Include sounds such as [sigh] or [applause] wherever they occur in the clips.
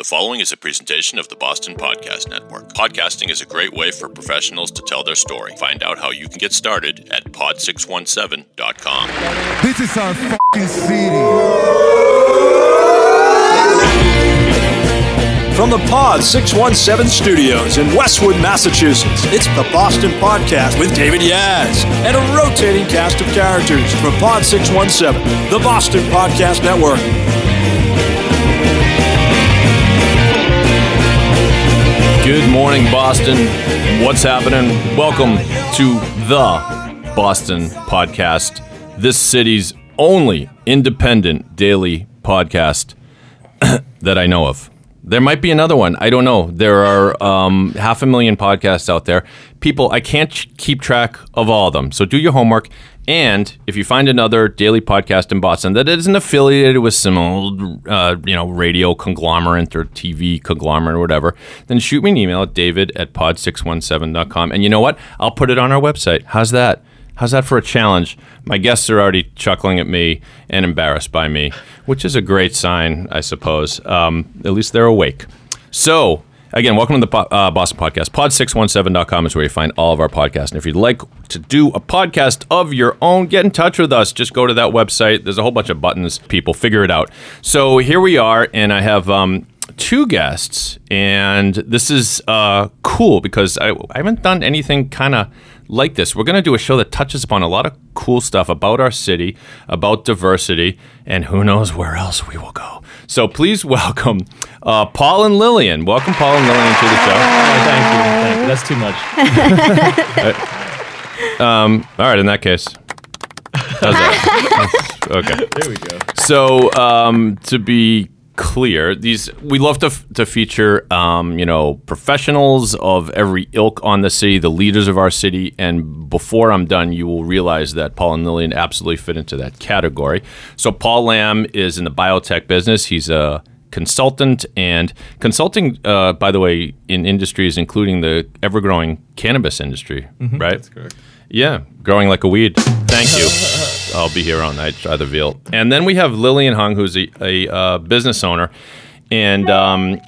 The following is a presentation of the Boston Podcast Network. Podcasting is a great way for professionals to tell their story. Find out how you can get started at pod617.com. This is our fucking city. From the Pod 617 studios in Westwood, Massachusetts, it's the Boston Podcast with David Yaz and a rotating cast of characters from Pod 617, the Boston Podcast Network. Good morning, Boston. What's happening? Welcome to the Boston Podcast, this city's only independent daily podcast [coughs] that I know of. There might be another one. I don't know. There are um, half a million podcasts out there. People, I can't ch- keep track of all of them. So do your homework. And if you find another daily podcast in Boston that isn't affiliated with some old, uh, you know, radio conglomerate or TV conglomerate or whatever, then shoot me an email at david at pod617.com. And you know what? I'll put it on our website. How's that? How's that for a challenge? My guests are already chuckling at me and embarrassed by me, which is a great sign, I suppose. Um, at least they're awake. So, again, welcome to the uh, Boston Podcast. Pod617.com is where you find all of our podcasts. And if you'd like to do a podcast of your own, get in touch with us. Just go to that website. There's a whole bunch of buttons. People figure it out. So, here we are, and I have. Um, two guests, and this is uh, cool because I, I haven't done anything kind of like this. We're going to do a show that touches upon a lot of cool stuff about our city, about diversity, and who knows where else we will go. So please welcome uh, Paul and Lillian. Welcome, Paul and Lillian, to the show. Oh, thank you. Thank you. That's too much. [laughs] All right, in that case. How's that? [laughs] okay. There we go. So, um, to be clear, these we love to, f- to feature, um, you know, professionals of every ilk on the city, the leaders of our city. And before I'm done, you will realize that Paul and Lillian absolutely fit into that category. So, Paul Lam is in the biotech business. He's a consultant and consulting, uh, by the way, in industries including the ever-growing cannabis industry, right? That's correct. Yeah, growing like a weed. Thank you. [laughs] I'll be here all night. Try the veal. And then we have Lillian Hung, who's a, a uh, business owner, and um,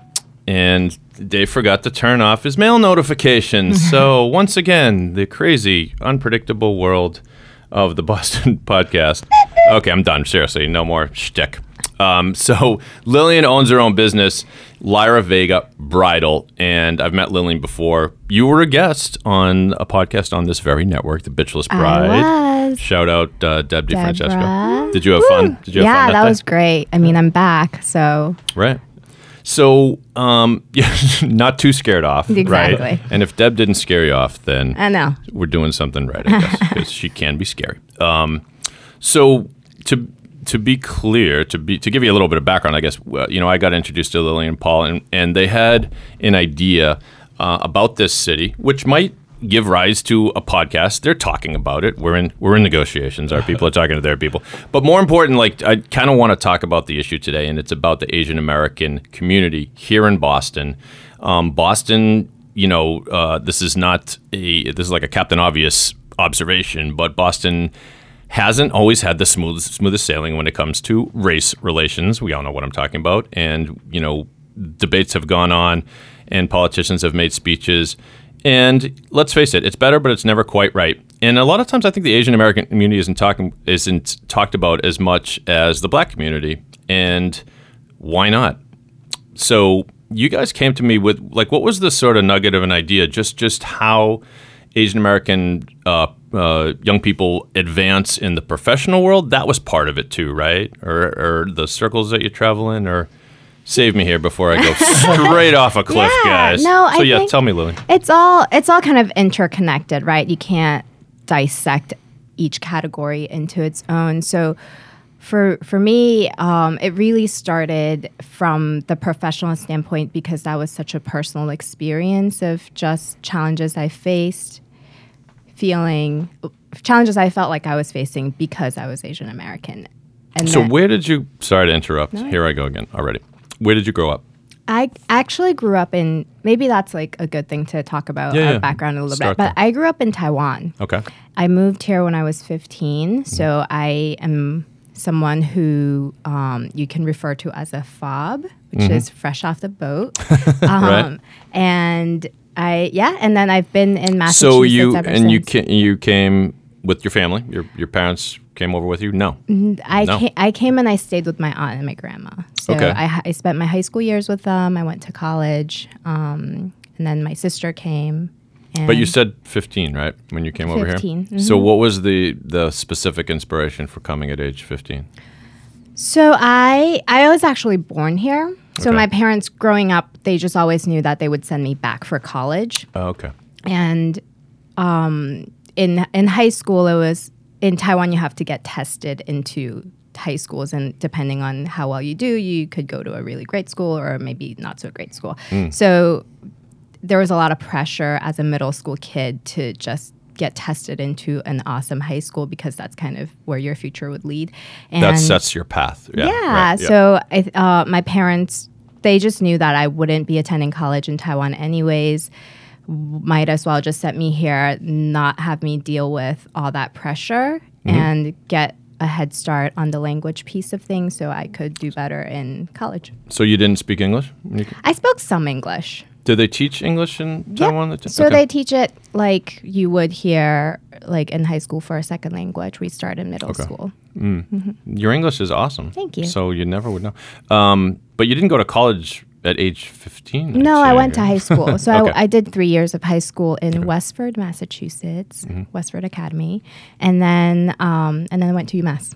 and Dave forgot to turn off his mail notifications. [laughs] so once again, the crazy, unpredictable world of the [laughs] Boston podcast. Okay, I'm done. Seriously, no more shtick. Um, [laughs] so Lillian owns her own business, Lyra Vega Bridal, and I've met Lillian before. You were a guest on a podcast on this very network, The Bitchless Bride. was. Shout out uh, Deb DeFrancesco. Did you have fun? Did you have yeah, that day? was great. I mean, I'm back, so Right. So, um, [laughs] yeah, not too scared off, right? Exactly. And if Deb didn't scare you off, then I know. we're doing something right, I guess, because she can be scary. Um, so to to be clear, to be to give you a little bit of background, I guess uh, you know I got introduced to Lily and Paul, and and they had an idea uh, about this city, which might give rise to a podcast. They're talking about it. We're in we're in negotiations. Our people are talking to their people. But more important, like I kind of want to talk about the issue today, and it's about the Asian American community here in Boston. Um, Boston, you know, uh, this is not a this is like a Captain Obvious observation, but Boston hasn't always had the smoothest smoothest sailing when it comes to race relations. We all know what I'm talking about, and you know, debates have gone on, and politicians have made speeches. And let's face it, it's better, but it's never quite right. And a lot of times, I think the Asian American community isn't talking isn't talked about as much as the Black community. And why not? so you guys came to me with like what was the sort of nugget of an idea just just how asian american uh, uh, young people advance in the professional world that was part of it too right or, or the circles that you travel in or save me here before i go [laughs] straight off a cliff Yeah, guys no, so I yeah think- tell me lily It's all it's all kind of interconnected, right? You can't dissect each category into its own. So for for me, um, it really started from the professional standpoint because that was such a personal experience of just challenges I faced, feeling challenges I felt like I was facing because I was Asian American. And so then- where did you sorry to interrupt here i go again already where did you grow up I actually grew up in maybe that's like a good thing to talk about Yeah, our yeah. background a little Start bit. But there. I grew up in Taiwan. okay I moved here when I was Mm-hmm. 15, so I am someone who um, you can refer to as a fob, which Mm-hmm. is fresh off the boat. [laughs] um, And I, yeah, and then I've been in Massachusetts So you and you ca- you came with your family. Your your parents came over with you. No. I, No. came, I came and I stayed with my aunt and my grandma. So Okay. I, I spent my high school years with them. I went to college. Um, and then my sister came. And But you said 15, right? When you came over here? 15, here. So what was the the specific inspiration for coming at age 15? So I I was actually born here. So Okay. my parents growing up, they just always knew that they would send me back for college. Oh, okay. And um, in in high school, it was in Taiwan. You have to get tested into high schools, and depending on how well you do, you could go to a really great school or maybe not so great school. So there was a lot of pressure as a middle school kid to just get tested into an awesome high school because that's kind of where your future would lead. And That sets your path. Yeah. yeah. right, So I, uh, my parents, they just knew that I wouldn't be attending college in Taiwan anyways. Might as well just set me here, not have me deal with all that pressure, Mm-hmm. and get a head start on the language piece of things, so I could do better in college. So you didn't speak English? when you ca- I spoke some English. Did they teach English in Taiwan? ti- So okay. they teach it like you would here, like in high school for a second language. We start in middle Okay. school. Your English is awesome. Thank you. So you never would know. Um, but you didn't go to college at age 15? No, I went to high school. [laughs] So Okay. I, I did three years of high school in Westford, Massachusetts, Mm-hmm. Westford Academy, and then um, and then I went to UMass.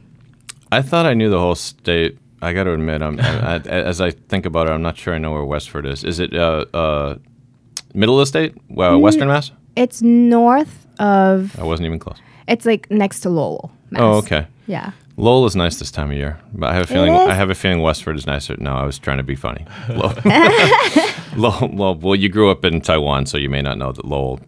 I thought I knew the whole state. I got to admit, I'm, I, [laughs] as I think about it, I'm not sure I know where Westford is. Is it uh, uh, middle of the state? Well, Western Mass? It's north of. I wasn't even close. It's like next to Lowell. Mass. Oh, okay. Yeah. Lowell is nice this time of year, but I have a feeling? I have a feeling Westford is nicer. No, I was trying to be funny. [laughs] Lowell, Lowell, [laughs] Lowell- well, you grew up in Taiwan, so you may not know that Lowell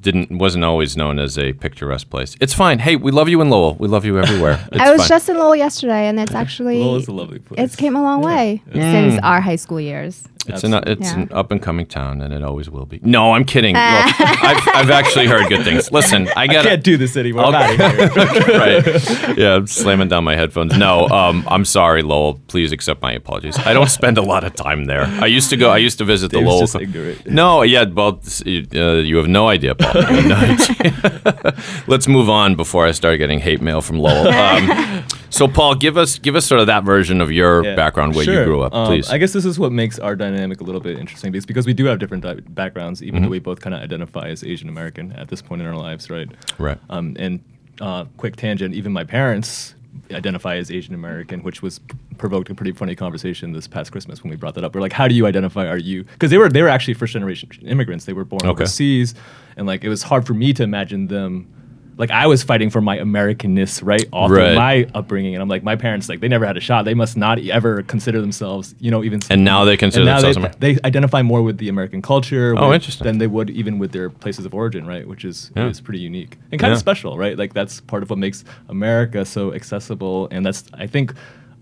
didn't wasn't always known as a picturesque place. It's fine. Hey, we love you in Lowell. We love you everywhere. [laughs] I was fine. just in Lowell yesterday, and it's actually Lowell is a lovely place. it's came a long way Mm. since our high school years. It's an it's Yeah. an up and coming town, and it always will be. No, I'm kidding. Look, [laughs] I've, I've actually heard good things. Listen, I I can't do this anymore. I'm out of here. [laughs] right. Yeah, I'm slamming down my headphones. No, um, I'm sorry, Lowell. Please accept my apologies. I don't spend a lot of time there. I used to go. I used to visit the Dave's Lowell. just. No, yeah, well, uh, you have no idea, Paul. You [laughs] have no. [laughs] Let's move on before I start getting hate mail from Lowell. [laughs] Um, so, Paul, give us give us sort of that version of your Yeah. background, where you grew up, Um, please. I guess this is what makes our dynamic a little bit interesting because, because we do have different di- backgrounds, even Mm-hmm. though we both kind of identify as Asian American at this point in our lives, right? Right. Um, and uh, quick tangent, even my parents identify as Asian American, which was p- provoked a pretty funny conversation this past Christmas when we brought that up. We're like, how do you identify? Are you because they were they were actually first generation immigrants. They were born Okay. overseas, and like it was hard for me to imagine them. Like I was fighting for my Americanness, right, all Right. through my upbringing, and I'm like, my parents, like, they never had a shot. They must not ever consider themselves, you know, even. And now they consider now themselves they, they identify more with the American culture. Oh, interesting. Than they would even with their places of origin, right? Which is Yeah. is pretty unique and kind Yeah. of special, right? Like that's part of what makes America so accessible, and that's I think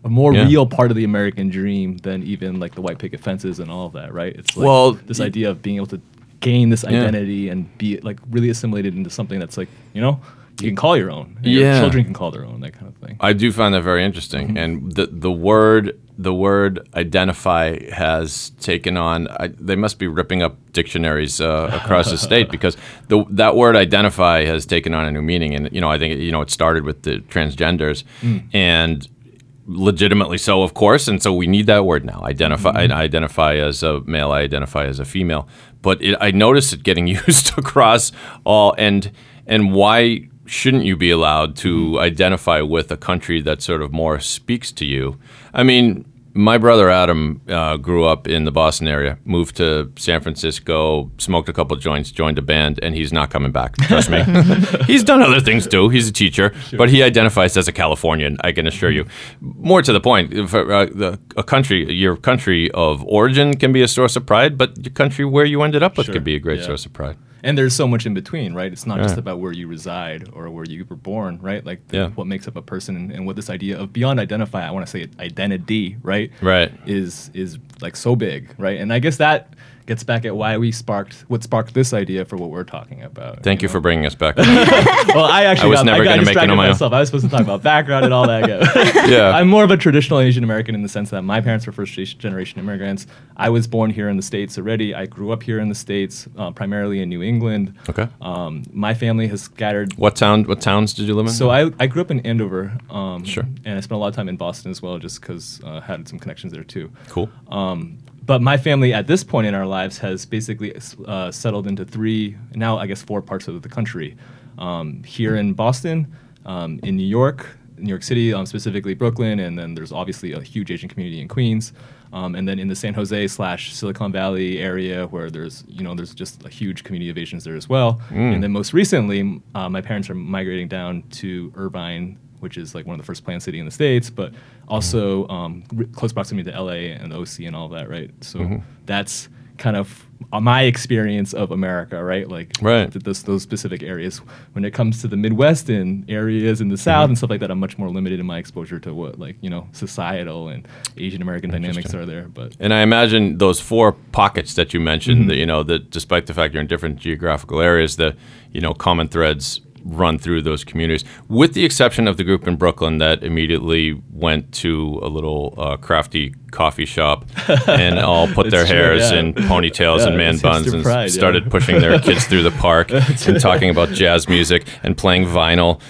a more Yeah. real part of the American dream than even like the white picket fences and all of that, right? It's like Well, this y- idea of being able to gain this Yeah. identity and be like really assimilated into something that's like you know you can call your own, Yeah. your children can call their own, that kind of thing. I do find that very interesting, Mm-hmm. and the the word the word identify has taken on. I, they must be ripping up dictionaries uh, across the state [laughs] because the that word identify has taken on a new meaning, and you know I think you know it started with the transgenders, Mm. and legitimately so, of course, and so we need that word now. Identify, Mm-hmm. I identify as a male. I identify as a female. But it, I notice it getting [laughs] used across all, and and why shouldn't you be allowed to Mm-hmm. identify with a country that sort of more speaks to you? I mean. My brother Adam uh, grew up in the Boston area, moved to San Francisco, smoked a couple joints, joined a band, and he's not coming back. Trust me. [laughs] he's done other things too. He's a teacher, but he identifies as a Californian. I can assure you. More to the point, if, uh, the, a country, your country of origin can be a source of pride, but your country where you ended up with Sure, could be a great yeah. source of pride. And there's so much in between, right? It's not just about where you reside or where you were born, right? Like the, Yeah. what makes up a person and, and what this idea of beyond identify, I want to say identity, right? Right. Is is like so big, right? And I guess that gets back at why we sparked what sparked this idea for what we're talking about. Thank you know? for bringing us back. [laughs] [laughs] well, I actually I was got, never gonna make it on my own. myself. I was supposed to talk about background and all that. [laughs] Yeah. I'm more of a traditional Asian American in the sense that my parents were first generation immigrants. I was born here in the states already. I grew up here in the states, uh, primarily in New England. Okay. Um, my family has scattered. what town? What towns did you live in? So I, I grew up in Andover. Um, Sure. And I spent a lot of time in Boston as well, just because uh, I had some connections there too. cool. Um, but my family at this point in our lives has basically uh, settled into three, now I guess four parts of the country. Um, here in Boston, um, in New York, New York City, um, specifically Brooklyn, and then there's obviously a huge Asian community in Queens. Um, and then in the San Jose slash Silicon Valley area, where there's you know there's just a huge community of Asians there as well. Mm. And then most recently, uh, my parents are migrating down to Irvine, which is like one of the first planned city in the states, but also um, r- close proximity to LA and the OC and all that, right? So Mm-hmm. that's kind of my experience of America, right? Like Right. th- those, those specific areas. When it comes to the Midwest and areas in the South Mm-hmm. and stuff like that, I'm much more limited in my exposure to what like you know societal and Asian American dynamics are there. But And I imagine those four pockets that you mentioned, Mm-hmm. that you know, that despite the fact you're in different geographical areas, the you know common threads run through those communities, with the exception of the group in Brooklyn that immediately went to a little uh, crafty coffee shop [laughs] and all put their true, hairs yeah. in ponytails Yeah, and man buns and pride, yeah. started pushing their kids through the park [laughs] and talking about jazz music and playing vinyl.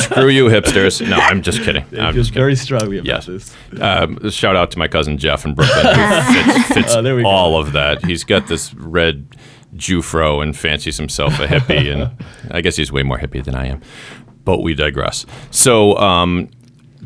[laughs] Screw you, hipsters! No, I'm just kidding. I'm just kidding. very strongly about Yes. this. Um, shout out to my cousin Jeff in Brooklyn. who fits fits Oh, we go. all of that. He's got this red Jewfro and fancies himself a hippie, and I guess he's way more hippie than I am. But we digress. So, um,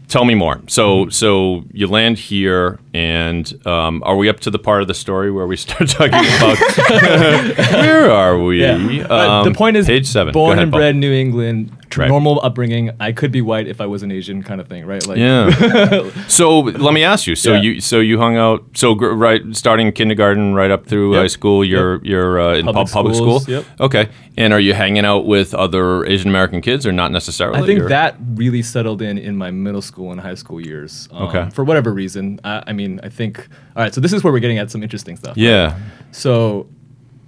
tell me more. So, so you land here, and um, are we up to the part of the story where we [laughs] start talking about [laughs] where are we? Yeah. Um, the point is, page seven. Born ahead, and bred New England, Right. normal upbringing. I could be white if I was an Asian, kind of thing, right? Like, Yeah. [laughs] so let me ask you. So Yeah. you so you hung out. So gr- right, starting kindergarten right up through Yep. high school. You're you're uh, in Public pub, public school. yep. Okay. And are you hanging out with other Asian American kids, or not necessarily? I think or- that really settled in in my middle school and high school years. Um, Okay. For whatever reason, I, I mean, I think. All right, so this is where we're getting at some interesting stuff. Yeah. So,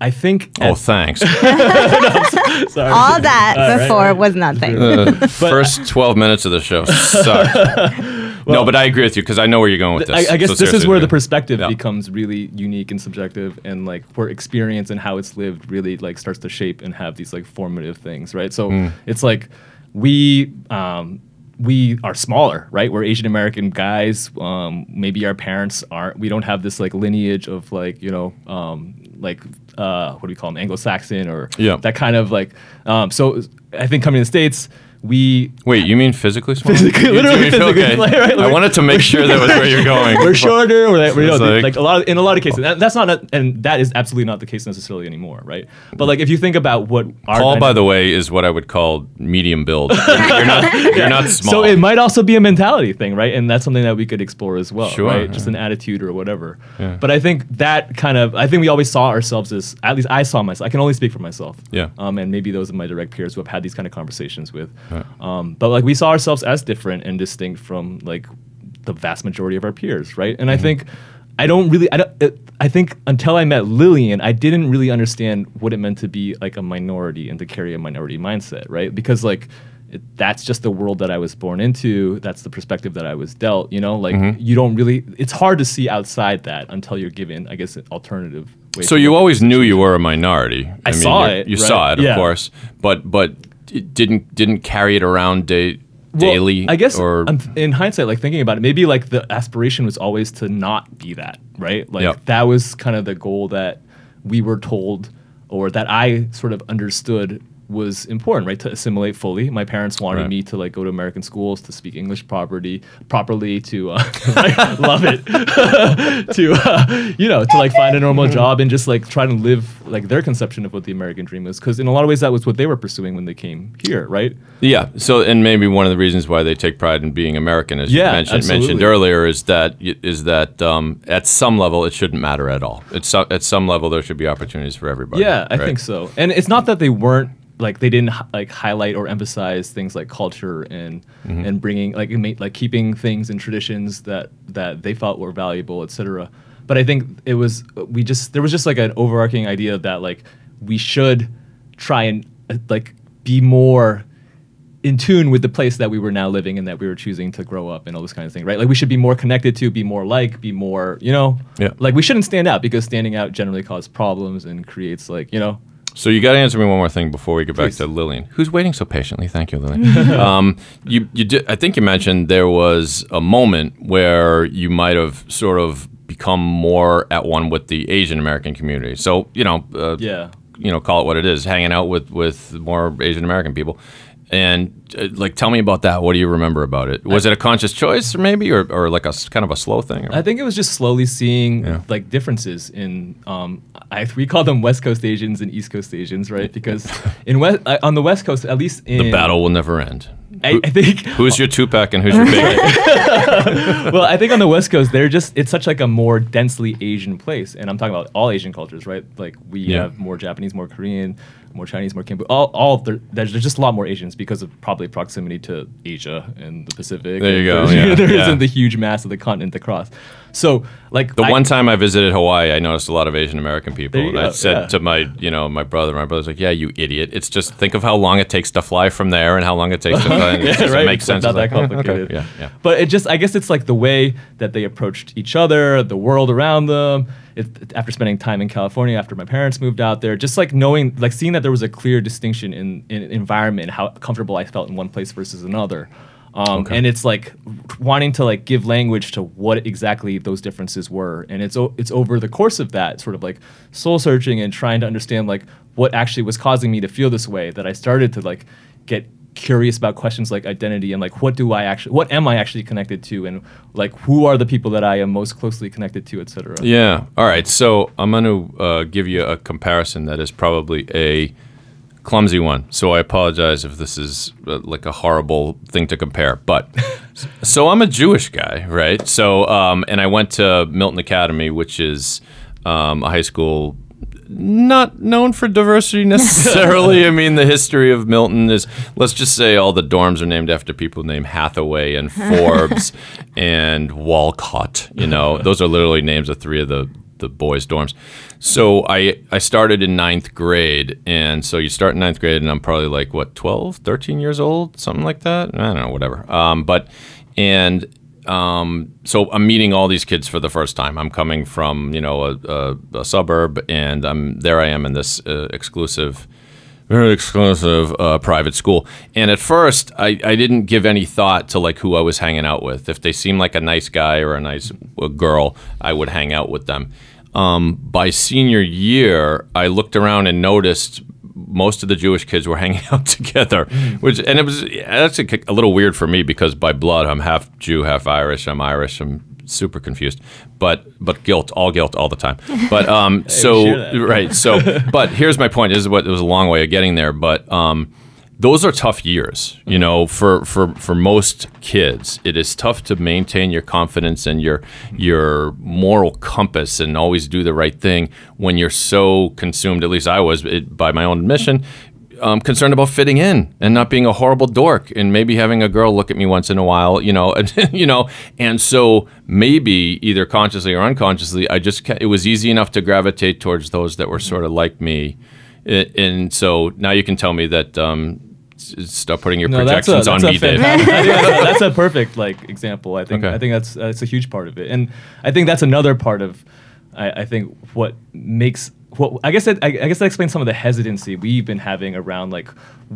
I think. Oh, at- thanks. [laughs] sorry. All that right, before right. was nothing. First twelve minutes of the show [laughs] sucked. no, but I agree with you because I know where you're going with this. I, I guess So this is where the perspective Yeah. becomes really unique and subjective, and like where experience and how it's lived really like starts to shape and have these like formative things, right? So Hmm. it's like we um, we are smaller, right? We're Asian American guys. Um, maybe our parents aren't. We don't have this like lineage of like you know um, like uh, what do we call them, Anglo-Saxon or Yeah. that kind of like. Um, so I think coming to the states. We Wait, you mean physically small? Physically- literally physically, okay. like, right, I wanted to make sure that was where you're going. [laughs] we're shorter or that, you know, like, like- a lot of, in a lot of cases that, that's not a, and that is absolutely not the case necessarily anymore right but like if you think about what our Paul, by the way, is what I would call medium build. You're not, you're not [laughs] small. so it might also be a mentality thing right and that's something that we could explore as well Sure, right yeah. just an attitude or whatever but i think that kind of i think we always saw ourselves as at least i saw myself i can only speak for myself Yeah. um, and maybe those of my direct peers who have had these kind of conversations with um, but like we saw ourselves as different and distinct from like the vast majority of our peers right and i Mm-hmm. think i don't really i don't it, i think until i met lillian i didn't really understand what it meant to be like a minority and to carry a minority mindset right because like it, that's just the world that I was born into. That's the perspective that I was dealt. You know, like Mm-hmm. you don't really. It's hard to see outside that until you're given, I guess, an alternative. Way So you always knew you were a minority. I saw you- it, You right? saw it, of Yeah. course, but but didn't didn't carry it around day, Well, daily. I guess or um, in hindsight, like thinking about it, maybe like the aspiration was always to not be that, right? Like Yep. that was kind of the goal that we were told, or that I sort of understood was important, right? To assimilate fully. My parents wanted Right. me to like go to American schools, to speak English properly, properly, to uh, [laughs] love it, [laughs] to uh, you know, to like find a normal [laughs] job and just like try to live like their conception of what the American dream was. Because in a lot of ways, that was what they were pursuing when they came here, right? yeah. So and maybe one of the reasons why they take pride in being American, as Yeah, you mentioned absolutely. mentioned earlier, is that is that um, at some level it shouldn't matter at all. It's so, at some level there should be opportunities for everybody. Yeah, I right? think so. And it's not that they weren't like they didn't like highlight or emphasize things like culture and Mm-hmm. and bringing like like keeping things and traditions that that they felt were valuable, etc. but I think it was we just there was just like an overarching idea that like we should try and uh, like be more in tune with the place that we were now living and that we were choosing to grow up and all this kind of thing, right? Like we should be more connected to, be more like, be more, you know, Yeah. like we shouldn't stand out because standing out generally causes problems and creates like, you know, So you got to answer me one more thing before we get back Please. to Lillian, who's waiting so patiently. Thank you, Lillian. [laughs] um, you, you did. I think you mentioned there was a moment where you might have sort of become more at one with the Asian American community. So you know, uh, yeah. you know, call it what it is, hanging out with with more Asian American people. And uh, like, tell me about that. What do you remember about it? Was it a conscious choice, or maybe, or, or like a kind of a slow thing? Or? I think it was just slowly seeing Yeah. like differences in um, I we call them West Coast Asians and East Coast Asians, right? Because in West uh, on the West Coast, at least in the battle will never end. I, I think [laughs] Who's your Tupac and who's your [laughs] Biggie? well, I think on the West Coast, they're just it's such like a more densely Asian place, and I'm talking about all Asian cultures, right? Like we Yeah. have more Japanese, more Korean, more Chinese, more Cambodia. All, all there, there's, there's just a lot more Asians because of probably proximity to Asia and the Pacific. There you go, [laughs] yeah, there yeah. not the huge mass of the continent across. So like The I- one time I visited Hawaii, I noticed a lot of Asian American people, and I said yeah. to my, you know, my brother. My brother's like, "Yeah, you idiot! It's just think of how long it takes to fly from there, and how long it takes to [laughs] fly. it yeah, just right. It's sense. Not It's that like, "Oh, okay, complicated. Yeah, yeah. But it just, I guess it's like the way that they approached each other, the world around them. It, after spending time in California, after my parents moved out there, just like knowing, like seeing that there was a clear distinction in, in environment, how comfortable I felt in one place versus another. Um, And it's like wanting to like give language to what exactly those differences were, and it's o- it's over the course of that sort of like soul searching and trying to understand like what actually was causing me to feel this way that I started to like get curious about questions like identity and like what do I actually what am I actually connected to and like who are the people that I am most closely connected to, etc. Yeah. All right. So I'm going to uh, give you a comparison that is probably a clumsy one. So I apologize if this is uh, like a horrible thing to compare. But so I'm a Jewish guy, right? So um, and I went to Milton Academy, which is um, a high school not known for diversity [laughs] necessarily. I mean, the history of Milton is, let's just say all the dorms are named after people named Hathaway and [laughs] Forbes and Wolcott. You know, [laughs] those are literally names of three of the, the boys' dorms. So I, I started in ninth grade. And so you start in ninth grade, and I'm probably like, what, 12, 13 years old? Something like that? I don't know, whatever. Um, but, and um, so I'm meeting all these kids for the first time. I'm coming from you know a, a, a suburb, and I'm there. I am in this uh, exclusive, very exclusive uh, private school. And at first, I, I didn't give any thought to like who I was hanging out with. If they seemed like a nice guy or a nice uh, girl, I would hang out with them. Um, by senior year, I looked around and noticed most of the Jewish kids were [laughs] hanging out together, which and it was actually a little weird for me because by blood I'm half Jew, half Irish. I'm Irish. I'm super confused, but but guilt, all guilt, all the time. But um, [laughs] so right, so [laughs] but here's my point. This is what it was a long way of getting there, but um, those are tough years, you know, for, for, for most kids. It is tough to maintain your confidence and your your moral compass and always do the right thing when you're so consumed. At least I was, it, by my own admission, um, concerned about fitting in and not being a horrible dork and maybe having a girl look at me once in a while, you know, [laughs] you know. And so maybe either consciously or unconsciously, I just it was easy enough to gravitate towards those that were sort of like me. And so now you can tell me that um, stop putting your projections on me, Dave. fantastic- [laughs] I think that's, a, that's a perfect like example. I think Okay. I think that's that's a huge part of it, and I think that's another part of I, I think what makes what I guess that, I, I guess that explains some of the hesitancy we've been having around like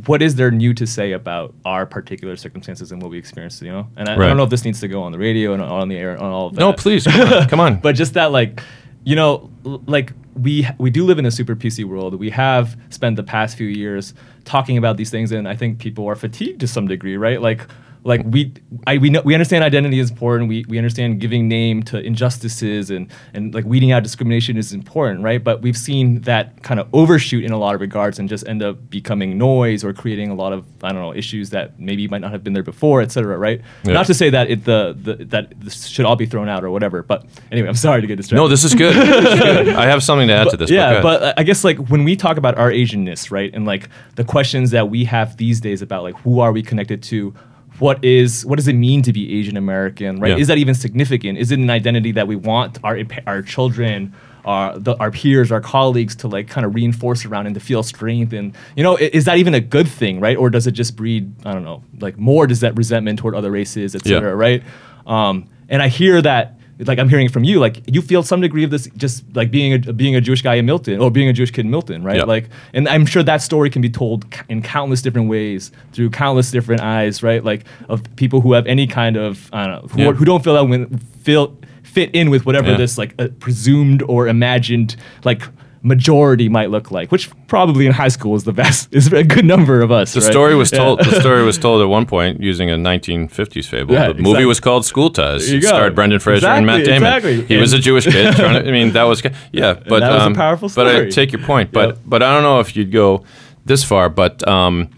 what is there new to say about our particular circumstances and what we experienced, you know. And I, I don't know if this needs to go on the radio and on the air on all of that. No, please, come on. Come on. [laughs] but just that like you know like we we do live in a super pc world we have spent the past few years talking about these things and i think people are fatigued to some degree right like like we I, we know we understand identity is important we, we understand giving name to injustices and and like weeding out discrimination is important right but we've seen that kind of overshoot in a lot of regards and just end up becoming noise or creating a lot of i don't know issues that maybe might not have been there before et cetera right Yeah. not to say that it the, the that this should all be thrown out or whatever but anyway i'm sorry to get distracted no, this is good. [laughs] This is good. I have something to add to this. yeah, but uh, I guess like when we talk about our Asianness, right, and like the questions that we have these days about like who are we connected to, what is what does it mean to be Asian American, right? Yeah. Is that even significant? Is it an identity that we want our our children? Our, the, our peers, our colleagues to like kind of reinforce around and to feel strength and you know is that even a good thing right or does it just breed I don't know like more does that resentment toward other races et Yeah. cetera right um, and I hear that like I'm hearing it from you like you feel some degree of this just like being a being a Jewish guy in Milton or being a Jewish kid in Milton right Yeah. like and I'm sure that story can be told in countless different ways through countless different eyes right like of people who have any kind of I don't know who, Yeah. are- who don't feel that when feel fit in with whatever Yeah. this like uh, presumed or imagined like majority might look like which probably in high school is the best [laughs] is a good number of us The right? story was Yeah. told. The story was told at [laughs] one point using a 1950s fable. Yeah, the movie was called School Ties. It starred Brendan Fraser and Matt Damon. exactly. He was a Jewish kid. [laughs] Trying to, I mean, that was yeah. But that was a powerful story. But I take your point. But Yep. but I don't know if you'd go this far. But um,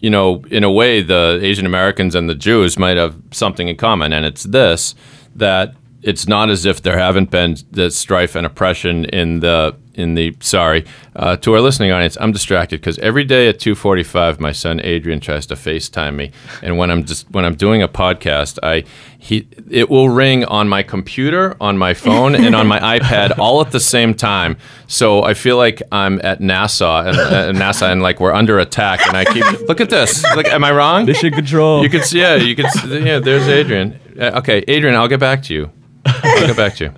you know, in a way, the Asian Americans and the Jews might have something in common, and it's this that it's not as if there haven't been the strife and oppression in the in the sorry uh, to our listening audience. I'm distracted because every day at 2:45, my son Adrian tries to FaceTime me, and when I'm just when I'm doing a podcast, I he it will ring on my computer, on my phone, and on my [laughs] iPad all at the same time. So I feel like I'm at NASA and uh, NASA and like we're under attack, and I keep look at this. Look, am I wrong? mission control You could see, yeah, you could, see, yeah. There's Adrian. Uh, okay, Adrian, I'll get back to you. I'll get back to you.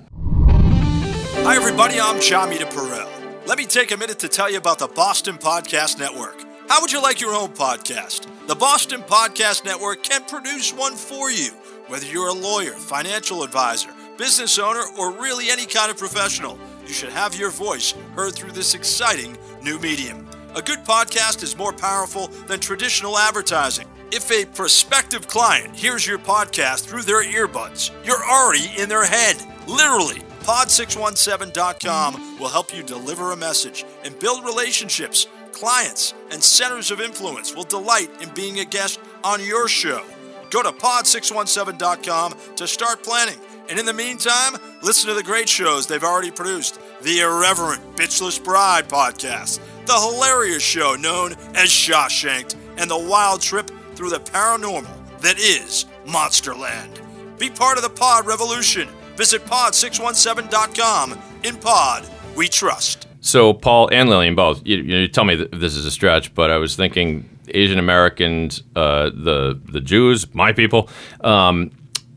Hi, everybody. I'm Jamita Perel. Let me take a minute to tell you about the Boston Podcast Network. How would you like your own podcast? The Boston Podcast Network can produce one for you. Whether you're a lawyer, financial advisor, business owner, or really any kind of professional, you should have your voice heard through this exciting new medium. A good podcast is more powerful than traditional advertising. If a prospective client hears your podcast through their earbuds, you're already in their head, literally. Pod617.com will help you deliver a message and build relationships. Clients and centers of influence will delight in being a guest on your show. Go to pod617.com to start planning. And in the meantime, listen to the great shows they've already produced the Irreverent Bitchless Bride podcast, the hilarious show known as Shawshanked, and the wild trip through the paranormal that is Monsterland. Be part of the pod revolution. Visit pod617.com. In pod, we trust. So Paul and Lillian both. You, you tell me this is a stretch, but I was thinking Asian Americans, uh, the the Jews, my people, um,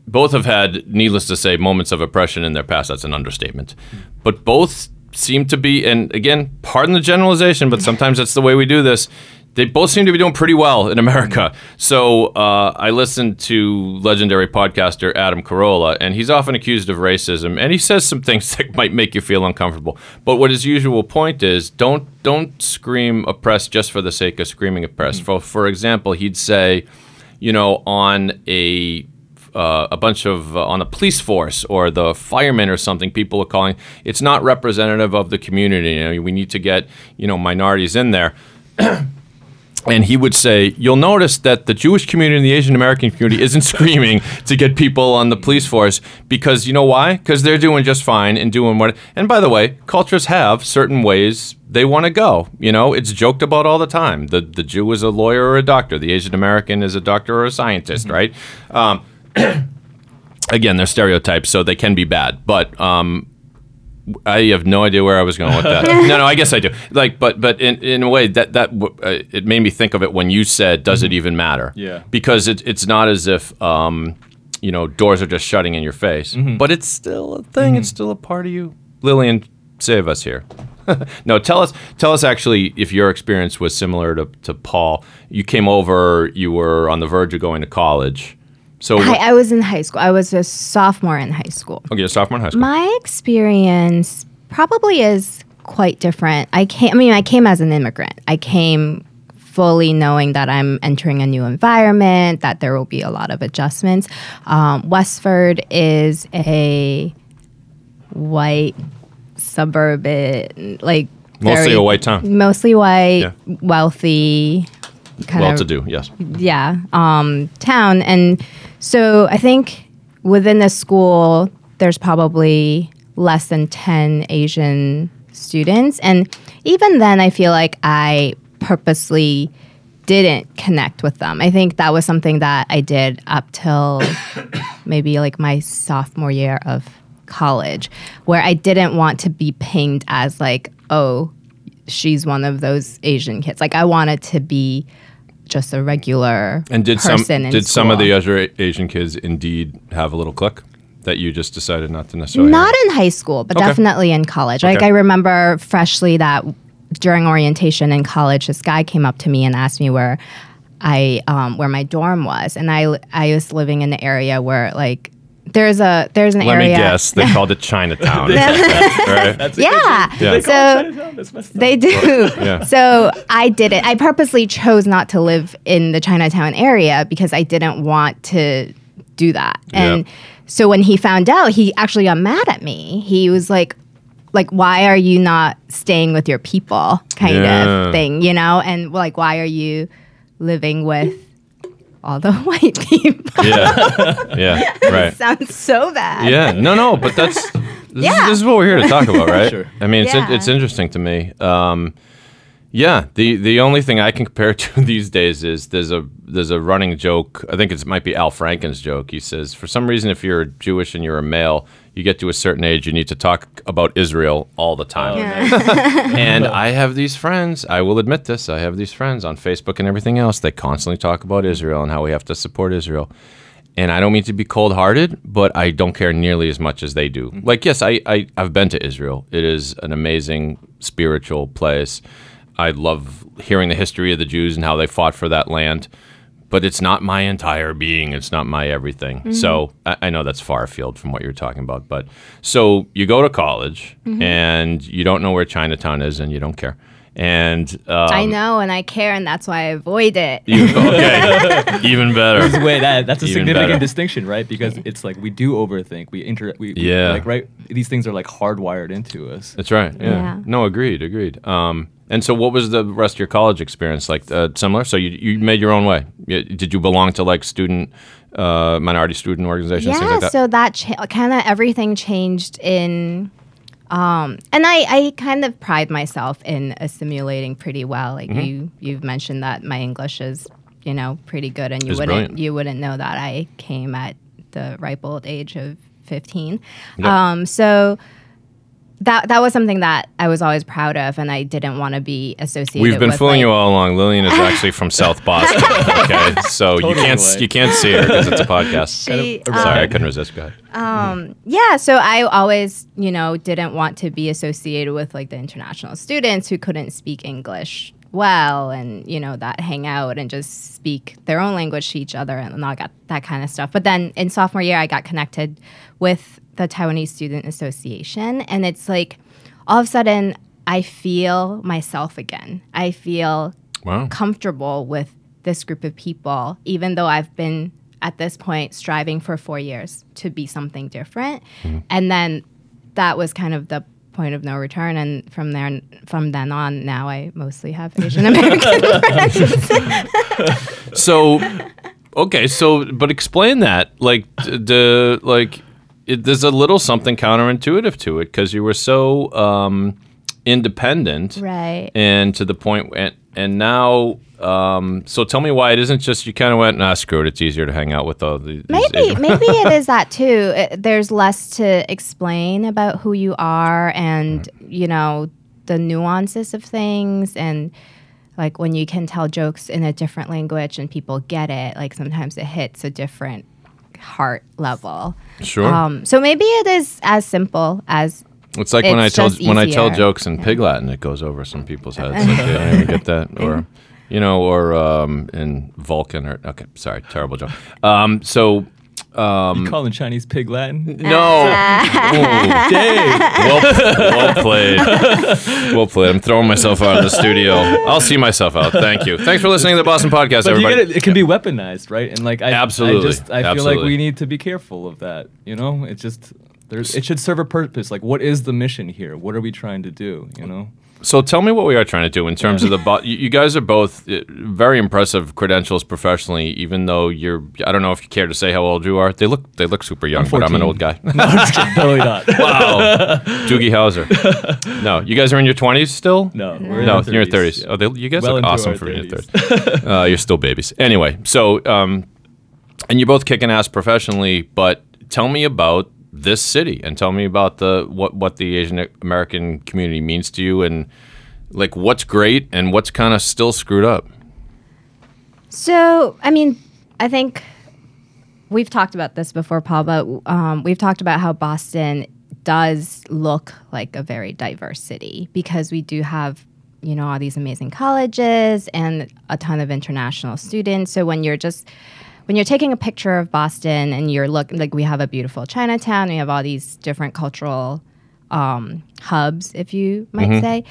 both have had, needless to say, moments of oppression in their past. That's an understatement. But both seem to be, and again, pardon the generalization, but sometimes that's the way we do this. They both seem to be doing pretty well in America. So uh, I listened to legendary podcaster Adam Carolla, and he's often accused of racism, and he says some things [laughs] that might make you feel uncomfortable. But what his usual point is, don't don't scream oppressed just for the sake of screaming oppressed. For for example, he'd say, you know, on a uh, a bunch of uh, on the police force or the firemen or something people are calling. It's not representative of the community you know we need to get you know minorities in there. [clears throat] And he would say you'll notice that the jewish community and the asian american community isn't [laughs] screaming to get people on the police force because you know why? Because they're doing just fine and doing what and by the way cultures have certain ways they want to go you know? It's joked about all the time. The the jew is a lawyer or a doctor. The asian american is a doctor or a scientist right? Um, [clears throat] again, they're stereotypes, so they can be bad. But um, I have no idea where I was going with that. [laughs] no, no, I guess I do. Like, but but in, in a way that that w- uh, it made me think of it when you said, "Does it even matter?" Yeah. because it, it's not as if um, you know doors are just shutting in your face, but it's still a thing. It's still a part of you. Lillian, save us here. [laughs] no, tell us tell us actually if your experience was similar to, to Paul. You came over, you were on the verge of going to college. So I, I was in high school. I was a sophomore in high school. Okay, a sophomore in high school. My experience probably is quite different. I came. I mean, I came as an immigrant. I came fully knowing that I'm entering a new environment, that there will be a lot of adjustments. Um, Westford is a white suburban, like Mostly a white town. mostly white, Yeah. wealthy, kind of. well of to do, yes. yeah um, town and so i think within the school there's probably less than 10 asian students and even then i feel like i purposely didn't connect with them. I think that was something that I did up till [coughs] maybe like my sophomore year of college, where I didn't want to be pinged as like, oh, she's one of those Asian kids. Like I wanted to be just a regular And did some did some of the other Asian kids indeed have a little click that you just decided not to necessarily? Not in high school, but Okay. definitely in college. Like I remember freshly that during orientation in college, this guy came up to me and asked me where I um, where my dorm was, and I I was living in the area where like there's a there's an Let area. Let me guess. They called it Chinatown. [laughs] [laughs] right? That's a Yeah. They So- it Chinatown? That's messed up. They do. [laughs] Yeah. So I did it. I purposely chose not to live in the Chinatown area because I didn't want to do that. And Yeah. so when he found out, he actually got mad at me. He was like, like, why are you not staying with your people kind Yeah. of thing, you know? And like, why are you living with all the [laughs] white people? Yeah. [laughs] Yeah. Right. Sounds so bad. Yeah. No, no, but that's [laughs] this, Yeah. is, this is what we're here to talk about, right? Sure. I mean, it's Yeah. it's interesting to me. Um, yeah, the the only thing I can compare to these days is there's a there's a running joke. I think it's, it might be Al Franken's joke. He says, for some reason, if you're Jewish and you're a male, you get to a certain age, you need to talk about Israel all the time. Oh, [laughs] and I have these friends. I will admit this. I have these friends on Facebook and everything else. They constantly talk about Israel and how we have to support Israel. And I don't mean to be cold hearted, but I don't care nearly as much as they do. Mm-hmm. Like, yes, I, I, I've been to Israel. It is an amazing spiritual place. I love hearing the history of the Jews and how they fought for that land. But it's not my entire being. It's not my everything. So I, I know that's far afield from what you're talking about. But so you go to college and you don't know where Chinatown is and you don't care. And um, I know, and I care, and that's why I avoid it. you, okay, [laughs] even better. Wait, that that's a Even significant better. distinction, right? Because it's like we do overthink. We inter. We, we- Yeah. like right. These things are like hardwired into us. That's right. Yeah. Yeah. No, agreed. Agreed. Um, and so, what was the rest of your college experience like? Uh, similar. So you you made your own way. Did you belong to like student, uh, minority student organizations, yeah like that? so that cha- kind of everything changed in um and i i kind of pride myself in assimilating pretty well like Mm-hmm. you you've mentioned that my english is you know pretty good and you It's wouldn't brilliant. you wouldn't know that i came at the ripe old age of 15 Yep. um so that that was something that I was always proud of, and I didn't want to be associated. With We've been with, fooling like- you all along. Lillian is actually from [laughs] South Boston. Okay, so you can't way. you can't see her because it's a podcast. She, Sorry, I um, couldn't resist. Go ahead. Yeah, so I always, you know, didn't want to be associated with like the international students who couldn't speak English well and, you know, that hang out and just speak their own language to each other and all got that kind of stuff. But then in sophomore year, I got connected with the Taiwanese Student Association. And it's like all of a sudden, I feel myself again. I feel Wow. comfortable with this group of people, even though I've been at this point striving for four years to be something different. Mm-hmm. And then that was kind of the point of no return. And from there, from then on, now I mostly have Asian American [laughs] friends. So, okay, so but explain that. Like the like, it, there's a little something counterintuitive to it because you were so um, independent, Right. And to the point, and and now, um, so tell me why it isn't just you kind of went, nah, screw it. It's easier to hang out with all the these Maybe, maybe it [laughs] is that too. It, there's less to explain about who you are, and you know the nuances of things, and like when you can tell jokes in a different language and people get it. Like sometimes it hits a different heart level. Sure. Um, so maybe it is as simple as It's like when I tell just when I tell jokes in Pig Latin, it goes over some people's heads. Like they don't even get that, or [laughs] you know, or um, in Vulcan, or okay, sorry, terrible joke. Um, so Um, you calling Chinese pig Latin? no, [laughs] Ooh, Dave. well, well [laughs] played, well played. I'm throwing myself out of the studio. I'll see myself out. Thank you. Thanks for listening to the Boston Podcast, But you everybody. get it, it can be weaponized, right? And like I Absolutely. I just I feel like we need to be careful of that. You know, it's just There's, it should serve a purpose. Like, what is the mission here? What are we trying to do? You know. So tell me what we are trying to do in terms of the. Bo- you guys are both uh, very impressive credentials professionally. Even though you're, I don't know if you care to say how old you are. They look, they look super young, but I'm an old guy. No, I'm totally not. [laughs] wow, Doogie Howser. [laughs] No, you guys are in your 20s still. No, we're no, in our you're 30s, 30s. Oh, they, you guys Well look awesome for being 30s. 30s. uh, you're still babies. Anyway, so um, and you're both kicking ass professionally, but tell me about this city and tell me about the what what the Asian American community means to you and like what's great and what's kind of still screwed up. So, I mean, I think we've talked about this before, Paul, but um, we've talked about how Boston does look like a very diverse city because we do have, you know, all these amazing colleges and a ton of international students. So when you're just when you're taking a picture of Boston and you're looking like we have a beautiful Chinatown, we have all these different cultural um, hubs, if you might say.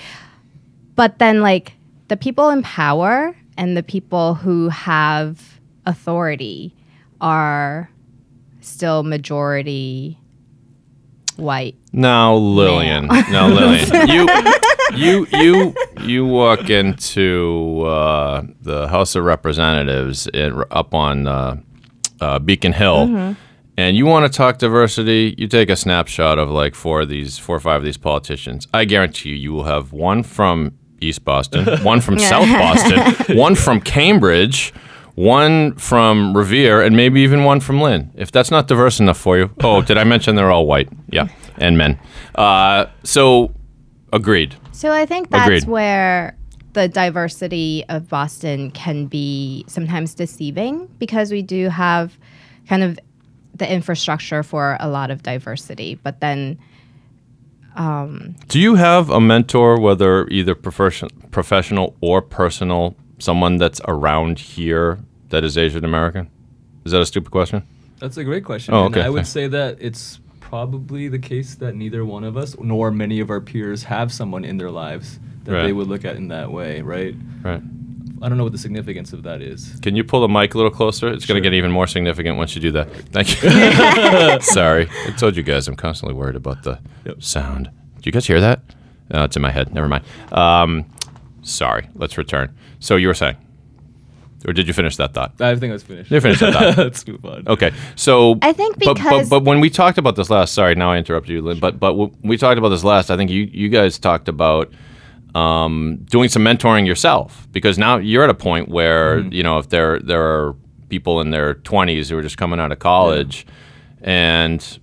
But then, like, the people in power and the people who have authority are still majority white. Now, Lillian. Now, Lillian. [laughs] you, you, you, you walk into uh, the House of Representatives in, up on uh, uh, Beacon Hill, and you want to talk diversity. You take a snapshot of like four of these, four or five of these politicians. I guarantee you, you will have one from East Boston, [laughs] one from South Boston, [laughs] one from Cambridge. One from Revere, and maybe even one from Lynn. If that's not diverse enough for you. Oh, did I mention they're all white? Yeah, and men. Uh, so, agreed. So I think that's Agreed. where the diversity of Boston can be sometimes deceiving because we do have kind of the infrastructure for a lot of diversity, but then um, Do you have a mentor, whether either profession, professional or personal, someone that's around here that is Asian American? Is that a stupid question? That's a great question. Oh, And okay, I would say that it's probably the case that neither one of us nor many of our peers have someone in their lives that Right. they would look at in that way, right? Right. I don't know what the significance of that is. Can you pull the mic a little closer? It's going to get even more significant once you do that. Thank you. [laughs] Sorry. I told you guys I'm constantly worried about the Yep. sound. Do you guys hear that? No, it's in my head. Never mind. Um, sorry. Let's return. So you were saying? Or did you finish that thought? I think I was finished. You finished that thought. Let's move on. Okay, so I think but, but because- but when we talked about this last, sorry, now I interrupted you, Lynn. But but when we talked about this last. I think you you guys talked about um, doing some mentoring yourself because now you're at a point where you know if there there are people in their 20s who are just coming out of college, and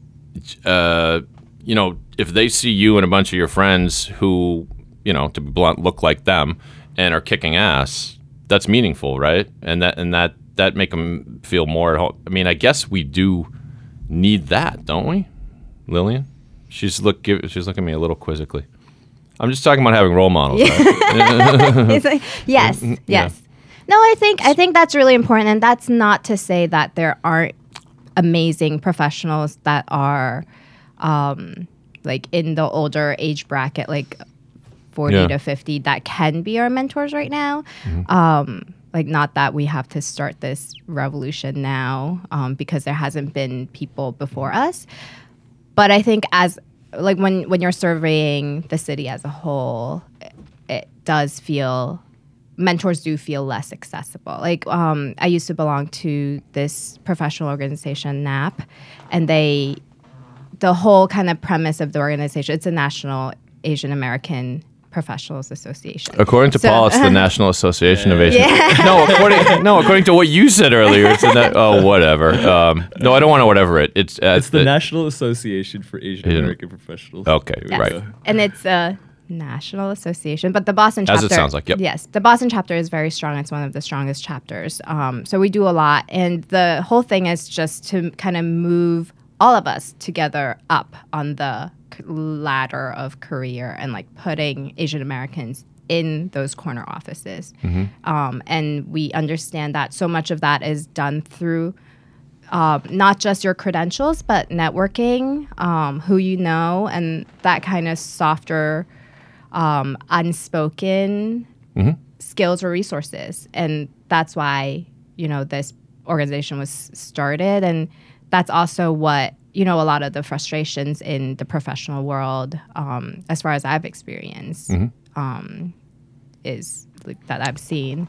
uh, you know if they see you and a bunch of your friends who you know to be blunt look like them and are kicking ass that's meaningful right? And that and that that make them feel more at home. I mean i guess we do need that don't we lillian? She's look give, she's looking at me a little quizzically. I'm just talking about having role models right? [laughs] like, [laughs] yes, yes. No, I think I think that's really important, and that's not to say that there aren't amazing professionals that are, um, like in the older age bracket, like forty Yeah. to fifty, that can be our mentors right now. Mm-hmm. Um, like not that we have to start this revolution now, um, because there hasn't been people before us but I think as like when when you're surveying the city as a whole, it, it does feel mentors do feel less accessible. Like um, I used to belong to this professional organization, NAP, and they the whole kind of premise of the organization it's a national Asian American Professionals Association. according to So- paul it's the [laughs] national association of asian no according no according to what you said earlier it's the na- [laughs] oh whatever um, no i don't want to whatever it it's uh, It's the National Association for Asian Asian- American Professionals. Okay, There we right. and it's a national association but the boston As chapter it sounds like, yep. yes the boston chapter is very strong it's one of the strongest chapters um, so we do a lot and the whole thing is just to kind of move all of us together up on the c- ladder of career and like putting asian americans in those corner offices um, and we understand that so much of that is done through um, not just your credentials, but networking, um, who you know, and that kind of softer, um, unspoken skills or resources. And that's why, you know, this organization was started. And that's also what you know a lot of the frustrations in the professional world, um, as far as I've experienced, Mm-hmm. um, is like, that I've seen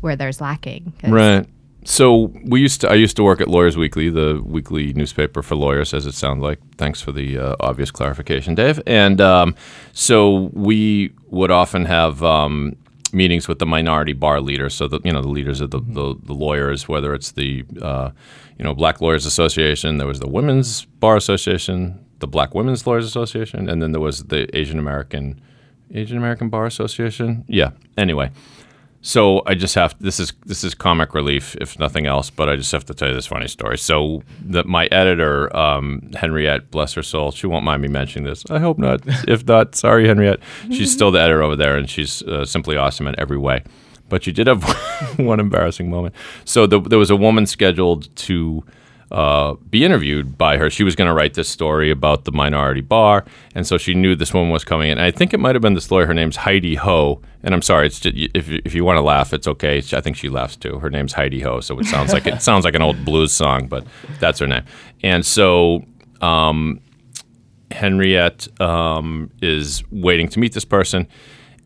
where there's lacking. Right. So we used to. I used to work at Lawyers Weekly, the weekly newspaper for lawyers, as it sounds like. Thanks for the uh, obvious clarification, Dave. And um, so we would often have um, meetings with the minority bar leaders. So the you know the leaders of the, the, the lawyers, whether it's the uh, you know Black Lawyers Association, there was the Women's Bar Association, the Black Women's Lawyers Association, and then there was the Asian American Asian American Bar Association. Yeah. Anyway. So I just have this is this is comic relief if nothing else, but I just have to tell you this funny story. So that my editor um, Henriette, bless her soul, she won't mind me mentioning this. I hope not. [laughs] if not, sorry, Henriette. She's still the editor over there, and she's uh, simply awesome in every way. But she did have [laughs] one embarrassing moment. So the, there was a woman scheduled to uh, be interviewed by her. She was going to write this story about the minority bar, and so she knew this woman was coming in. And I think it might have been this lawyer. Her name's Heidi Ho, and I'm sorry. It's just, if if you want to laugh, it's okay. I think she laughs too. Her name's Heidi Ho, so it sounds like it [laughs] sounds like an old blues song, but that's her name. And so um, Henriette um, is waiting to meet this person.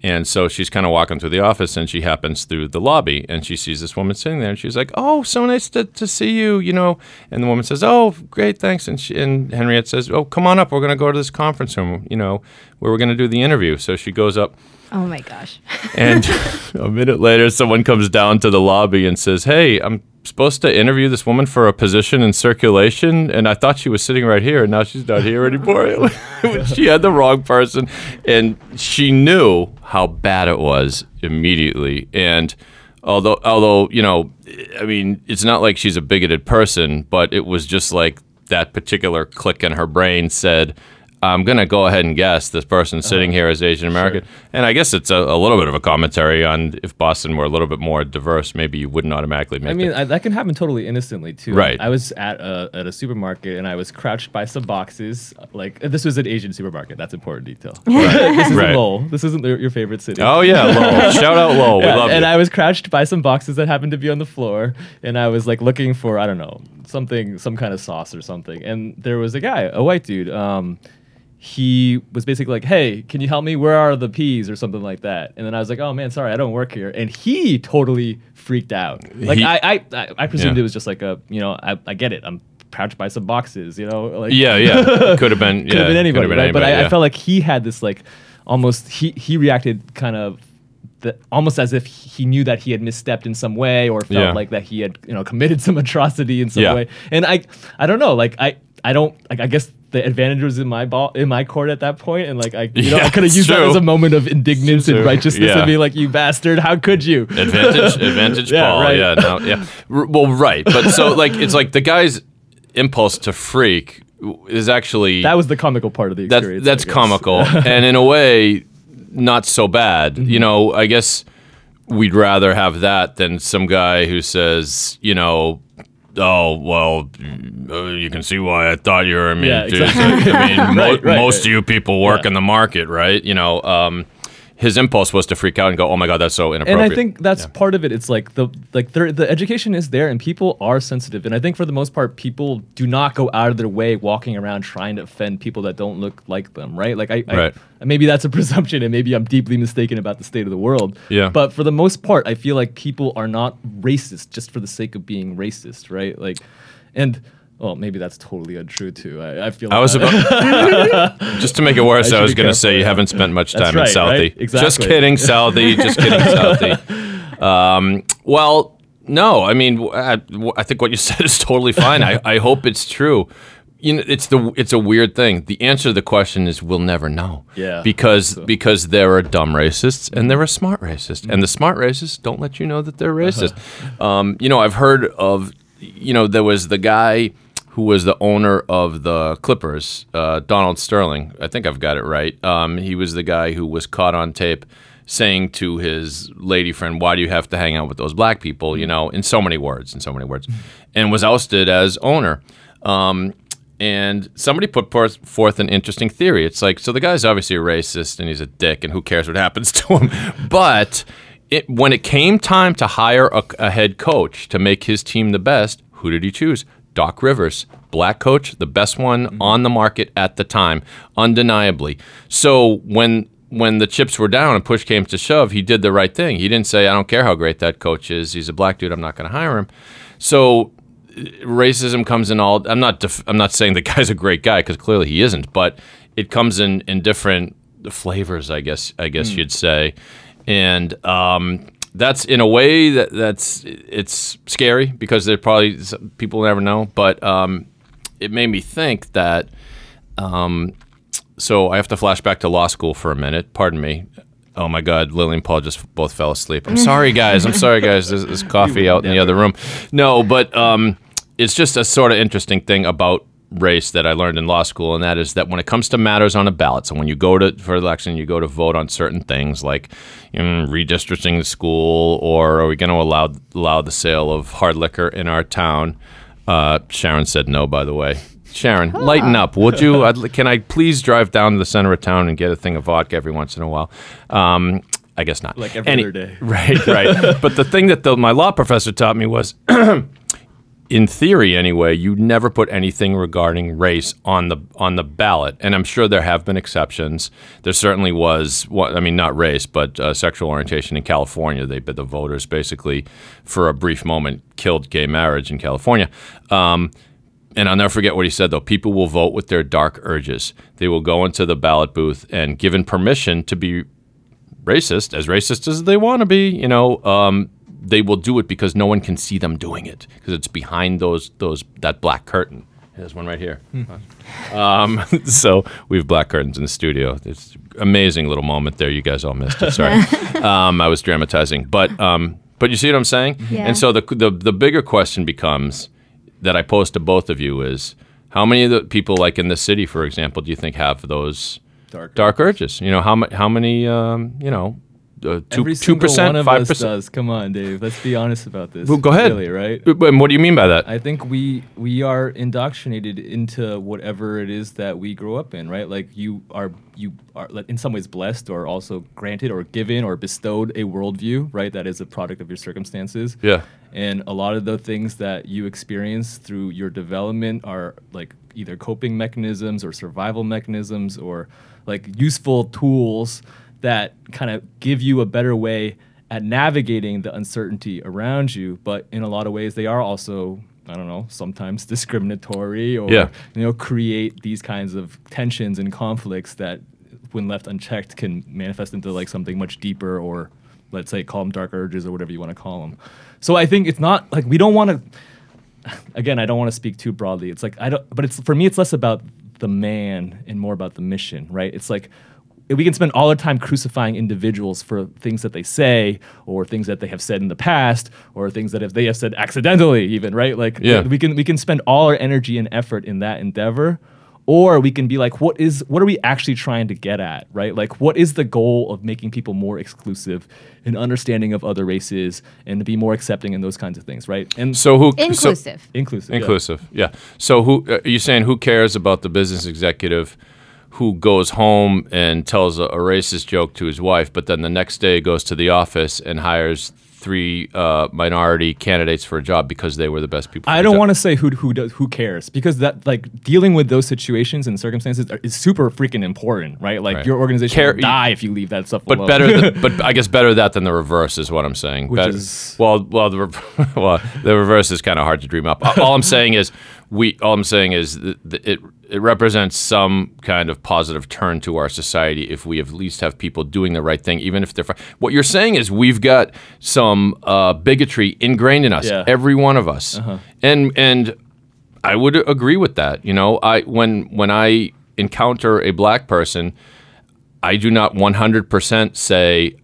And so she's kind of walking through the office and she happens through the lobby and she sees this woman sitting there and she's like, Oh, so nice to, to see you, you know. And the woman says, Oh, great, thanks. And, she, and Henriette says, Oh, come on up. We're going to go to this conference room, you know, where we're going to do the interview. So she goes up Oh my gosh. and [laughs] [laughs] a minute later, someone comes down to the lobby and says, Hey, I'm supposed to interview this woman for a position in circulation. And I thought she was sitting right here, and now she's not here anymore. [laughs] she had the wrong person. And she knew how bad it was immediately. And although, although, you know, I mean, it's not like she's a bigoted person, but it was just like that particular click in her brain said, I'm going to go ahead and guess this person sitting here is Asian American. And I guess it's a, a little bit of a commentary on if Boston were a little bit more diverse, maybe you wouldn't automatically make I mean, it. I, that can happen totally innocently too. Right. I was at a, at a supermarket and I was crouched by some boxes. Like this was an Asian supermarket. That's important detail. [laughs] [laughs] this isn't Right. Lowell. This isn't your your favorite city. oh, yeah, Lowell. [laughs] Shout out Lowell. We Yeah, love and you. I was crouched by some boxes that happened to be on the floor, and I was like looking for I don't know something, some kind of sauce or something. And there was a guy, a white dude. Um, he was basically like, "Hey, can you help me? Where are the peas?" or something like that. And then I was like, "Oh man, sorry, I don't work here." And he totally freaked out. Like He- I, I, I, presumed Yeah. it was just like a, you know, I, I get it. I'm crouched by some boxes, you know, like yeah, yeah. [laughs] Could have been. could yeah, have been anybody, been right? but I, anybody, I felt like he had this like almost he he reacted kind of the, almost as if he knew that he had misstepped in some way or felt Yeah. like that he had you know committed some [laughs] atrocity in some Yeah. way. And I I don't know, like I I don't like I guess the advantage was in my ball in my court at that point, and like I you know Yeah, I could have used that as a moment of indignance and righteousness Yeah. and be like, you bastard, how could you? [laughs] advantage advantage Yeah, paul right. yeah no, yeah R- well right but so like it's like the guy's impulse to freak is actually That was the comical part of the that, experience. that's comical [laughs] and in a way not so bad Mm-hmm. you know i guess we'd rather have that than some guy who says you know oh well uh, you can see why i thought you were i mean, Yeah, dude, exactly. i mean [laughs] mo- Right, right, most right. of you people work Yeah. in the market right you know um, his impulse was to freak out and go oh my god that's so inappropriate." and I think that's part of it. It's like the like the education is there, and people are sensitive. And I think for the most part, people do not go out of their way walking around trying to offend people that don't look like them, right? Like I, I Right. maybe that's a [laughs] presumption, and maybe I'm deeply mistaken about the state of the world. Yeah. But for the most part, I feel like people are not racist just for the sake of being racist, right? Like, and. Well, maybe that's totally untrue too. I, I feel. I like was that- about [laughs] just to make it worse. I I, was going to say you haven't spent much time in right, Southie. right? Just kidding, Southie. Just kidding, [laughs] Southie. Um, well, no. I mean, I think what you [laughs] said is totally fine. I, I hope it's true. You know, it's the it's a weird thing. The answer to the question is we'll never know. Yeah, Because because there are dumb racists and there are smart racists, and the smart racists don't let you know that they're racist. Um, you know, I've heard of. You know, there was the guy who was the owner of the Clippers, uh, Donald Sterling. I think I've got it right. Um, he was the guy who was caught on tape saying to his lady friend, "Why do you have to hang out with those black people?" You know, in so many words, in so many words, and was ousted as owner. Um, and somebody put forth, an interesting theory. It's like, so the guy's obviously a racist and he's a dick, and who cares what happens [laughs] to him? But it, when it came time to hire a, a head coach to make his team the best, who did he choose? Doc Rivers, black coach, the best one on the market at the time, undeniably. So when when the chips were down and push came to shove, he did the right thing. He didn't say, "I don't care how great that coach is. He's a black dude. I'm not going to hire him." So uh, racism comes in all. I'm not. Def, I'm not saying the [laughs] guy's a great guy because clearly he isn't. But it comes in in different flavors. I guess. I guess you'd say, and um, that's in a way that that's it's scary because there probably people never know. But um, it made me think that. Um, so I have to flash back to law school for a minute. Pardon me. Oh my God, Lily and Paul just both fell asleep. I'm [laughs] sorry, guys. I'm sorry, guys. There's, there's [laughs] coffee out in the other room. No, but um, it's just a sort of interesting thing about race that I learned in law school, and that is that when it comes to matters on a ballot, so when you go to for election, you go to vote on certain things like you know, redistricting the school, or are we going to allow allow the sale of hard liquor in our town? Uh, Sharon said no, by the way. Sharon, lighten up, would you? I'd, can I please drive down to the center of town and get a thing of vodka every once in a while? Um, I guess not. Like every other day. [laughs] Right, right. but the thing that the, my law professor taught me was, [clears throat] in theory anyway, you never put anything regarding race on the on the ballot. And I'm sure there have been exceptions. There certainly was. What I mean, not race, but uh, sexual orientation in California. They, the voters basically, for a brief moment, killed gay marriage in California. Um, and I'll never forget what he said, though. People will vote with their dark urges. They will go into the ballot booth and, given permission to be racist, as racist as they want to be, you know, um, they will do it because no one can see them doing it because it's behind those those that black curtain. There's one right here. Um, [laughs] so we have black curtains in the studio. It's amazing little moment there. You guys all missed it. [laughs] Sorry, um, I was dramatizing, but um, but you see what I'm saying. Yeah. And so the, the the bigger question becomes that I pose to both of you is how many of the people like in the city, for example, do you think have those Dark dark urges? You know how ma- how many um, you know uh, two two percent, five percent. Come on, Dave. Let's be honest about this. Well, go ahead. Really, right? And what do you mean by that? I think we we are indoctrinated into whatever it is that we grow up in, right? Like you are you are in some ways blessed, or also granted, or given, or bestowed a worldview, right? That is a product of your circumstances. Yeah. And a lot of the things that you experience through your development are like either coping mechanisms or survival mechanisms or like useful tools that kind of give you a better way at navigating the uncertainty around you. But in a lot of ways, they are also, I don't know, sometimes [laughs] discriminatory or, Yeah. you know, create these kinds of tensions and conflicts that, when left unchecked, can manifest into like something much deeper or let's say call them dark urges or whatever you want to call them. So I think it's not like we don't want to [sighs] again, I don't want to speak too broadly. It's like I don't, but it's for me, it's less about the man and more about the mission, right? It's like we can spend all our time crucifying individuals for things that they say or things that they have said in the past or things that if they have said accidentally, even right? Like Yeah. we can we can spend all our energy and effort in that endeavor. Or we can be like, what is what are we actually trying to get at, right? Like, what is the goal of making people more exclusive and understanding of other races and to be more accepting and those kinds of things, right? And So who? So, Inclusive. inclusive, yeah. inclusive. Yeah. So who? Uh, are you saying who cares about the business executive who goes home and tells a, a racist joke to his wife, but then the next day goes to the office and hires three uh, minority candidates for a job because they were the best people. I don't want to say who who does who cares because that like dealing with those situations and circumstances are, is super freaking important, right? Like Right. your organization Care- will die if you leave that stuff But alone. better, than, but [laughs] I guess better that than the reverse is what I'm saying. Which Bet- is- well, well, the re- [laughs] well, the reverse is kind of hard to dream up. all I'm saying is we. All I'm saying is it it represents some kind of positive turn to our society if we at least have people doing the right thing, even if they're. What you're saying is we've got some uh, bigotry ingrained in us, Yeah. every one of us, and and I would agree with that. You know, I when when I encounter a black person. I do not 100% say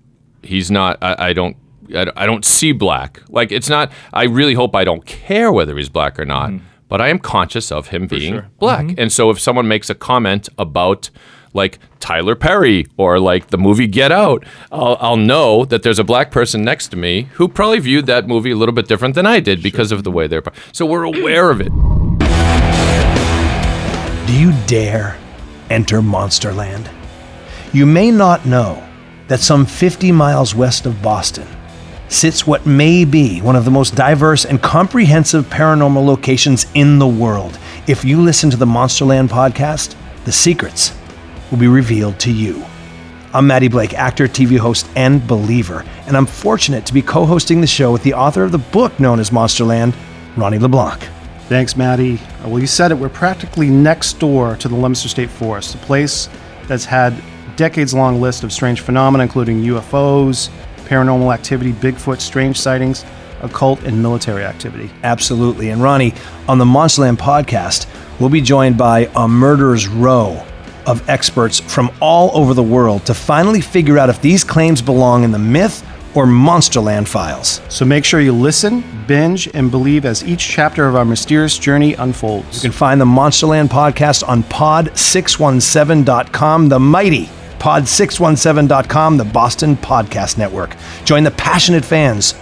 he's not. I, I don't. I, don't- I don't see black. Like it's not. I really hope I don't care whether he's black or not. But I am conscious of him being sure. black. Mm-hmm. And so if someone makes a comment about like Tyler Perry or like the movie Get Out, I'll, I'll know that there's a black person next to me who probably viewed that movie a little bit different than I did because of the way they're. So we're aware of it. Do you dare enter Monsterland? You may not know that some 50 miles west of Boston, sits what may be one of the most diverse and comprehensive paranormal locations in the world. If you listen to the Monsterland podcast, the secrets will be revealed to you. I'm Maddie Blake, actor, TV host, and believer, and I'm fortunate to be co hosting the show with the author of the book known as Monsterland, Ronnie LeBlanc. Thanks, Maddie. Uh, Well, you said it. We're practically next door to the Leominster State Forest, a place that's had decades-long list of strange phenomena, including UFOs, paranormal activity, Bigfoot, strange sightings, occult, and military activity. Absolutely. And Ronnie, on the Monsterland podcast, we'll be joined by a murderer's row of experts from all over the world to finally figure out if these claims belong in the myth or Monsterland files. So make sure you listen, binge, and believe as each chapter of our mysterious journey unfolds. You can find the Monsterland podcast on pod617.com, the mighty pod617.com, the Boston Podcast Network. Join the passionate fans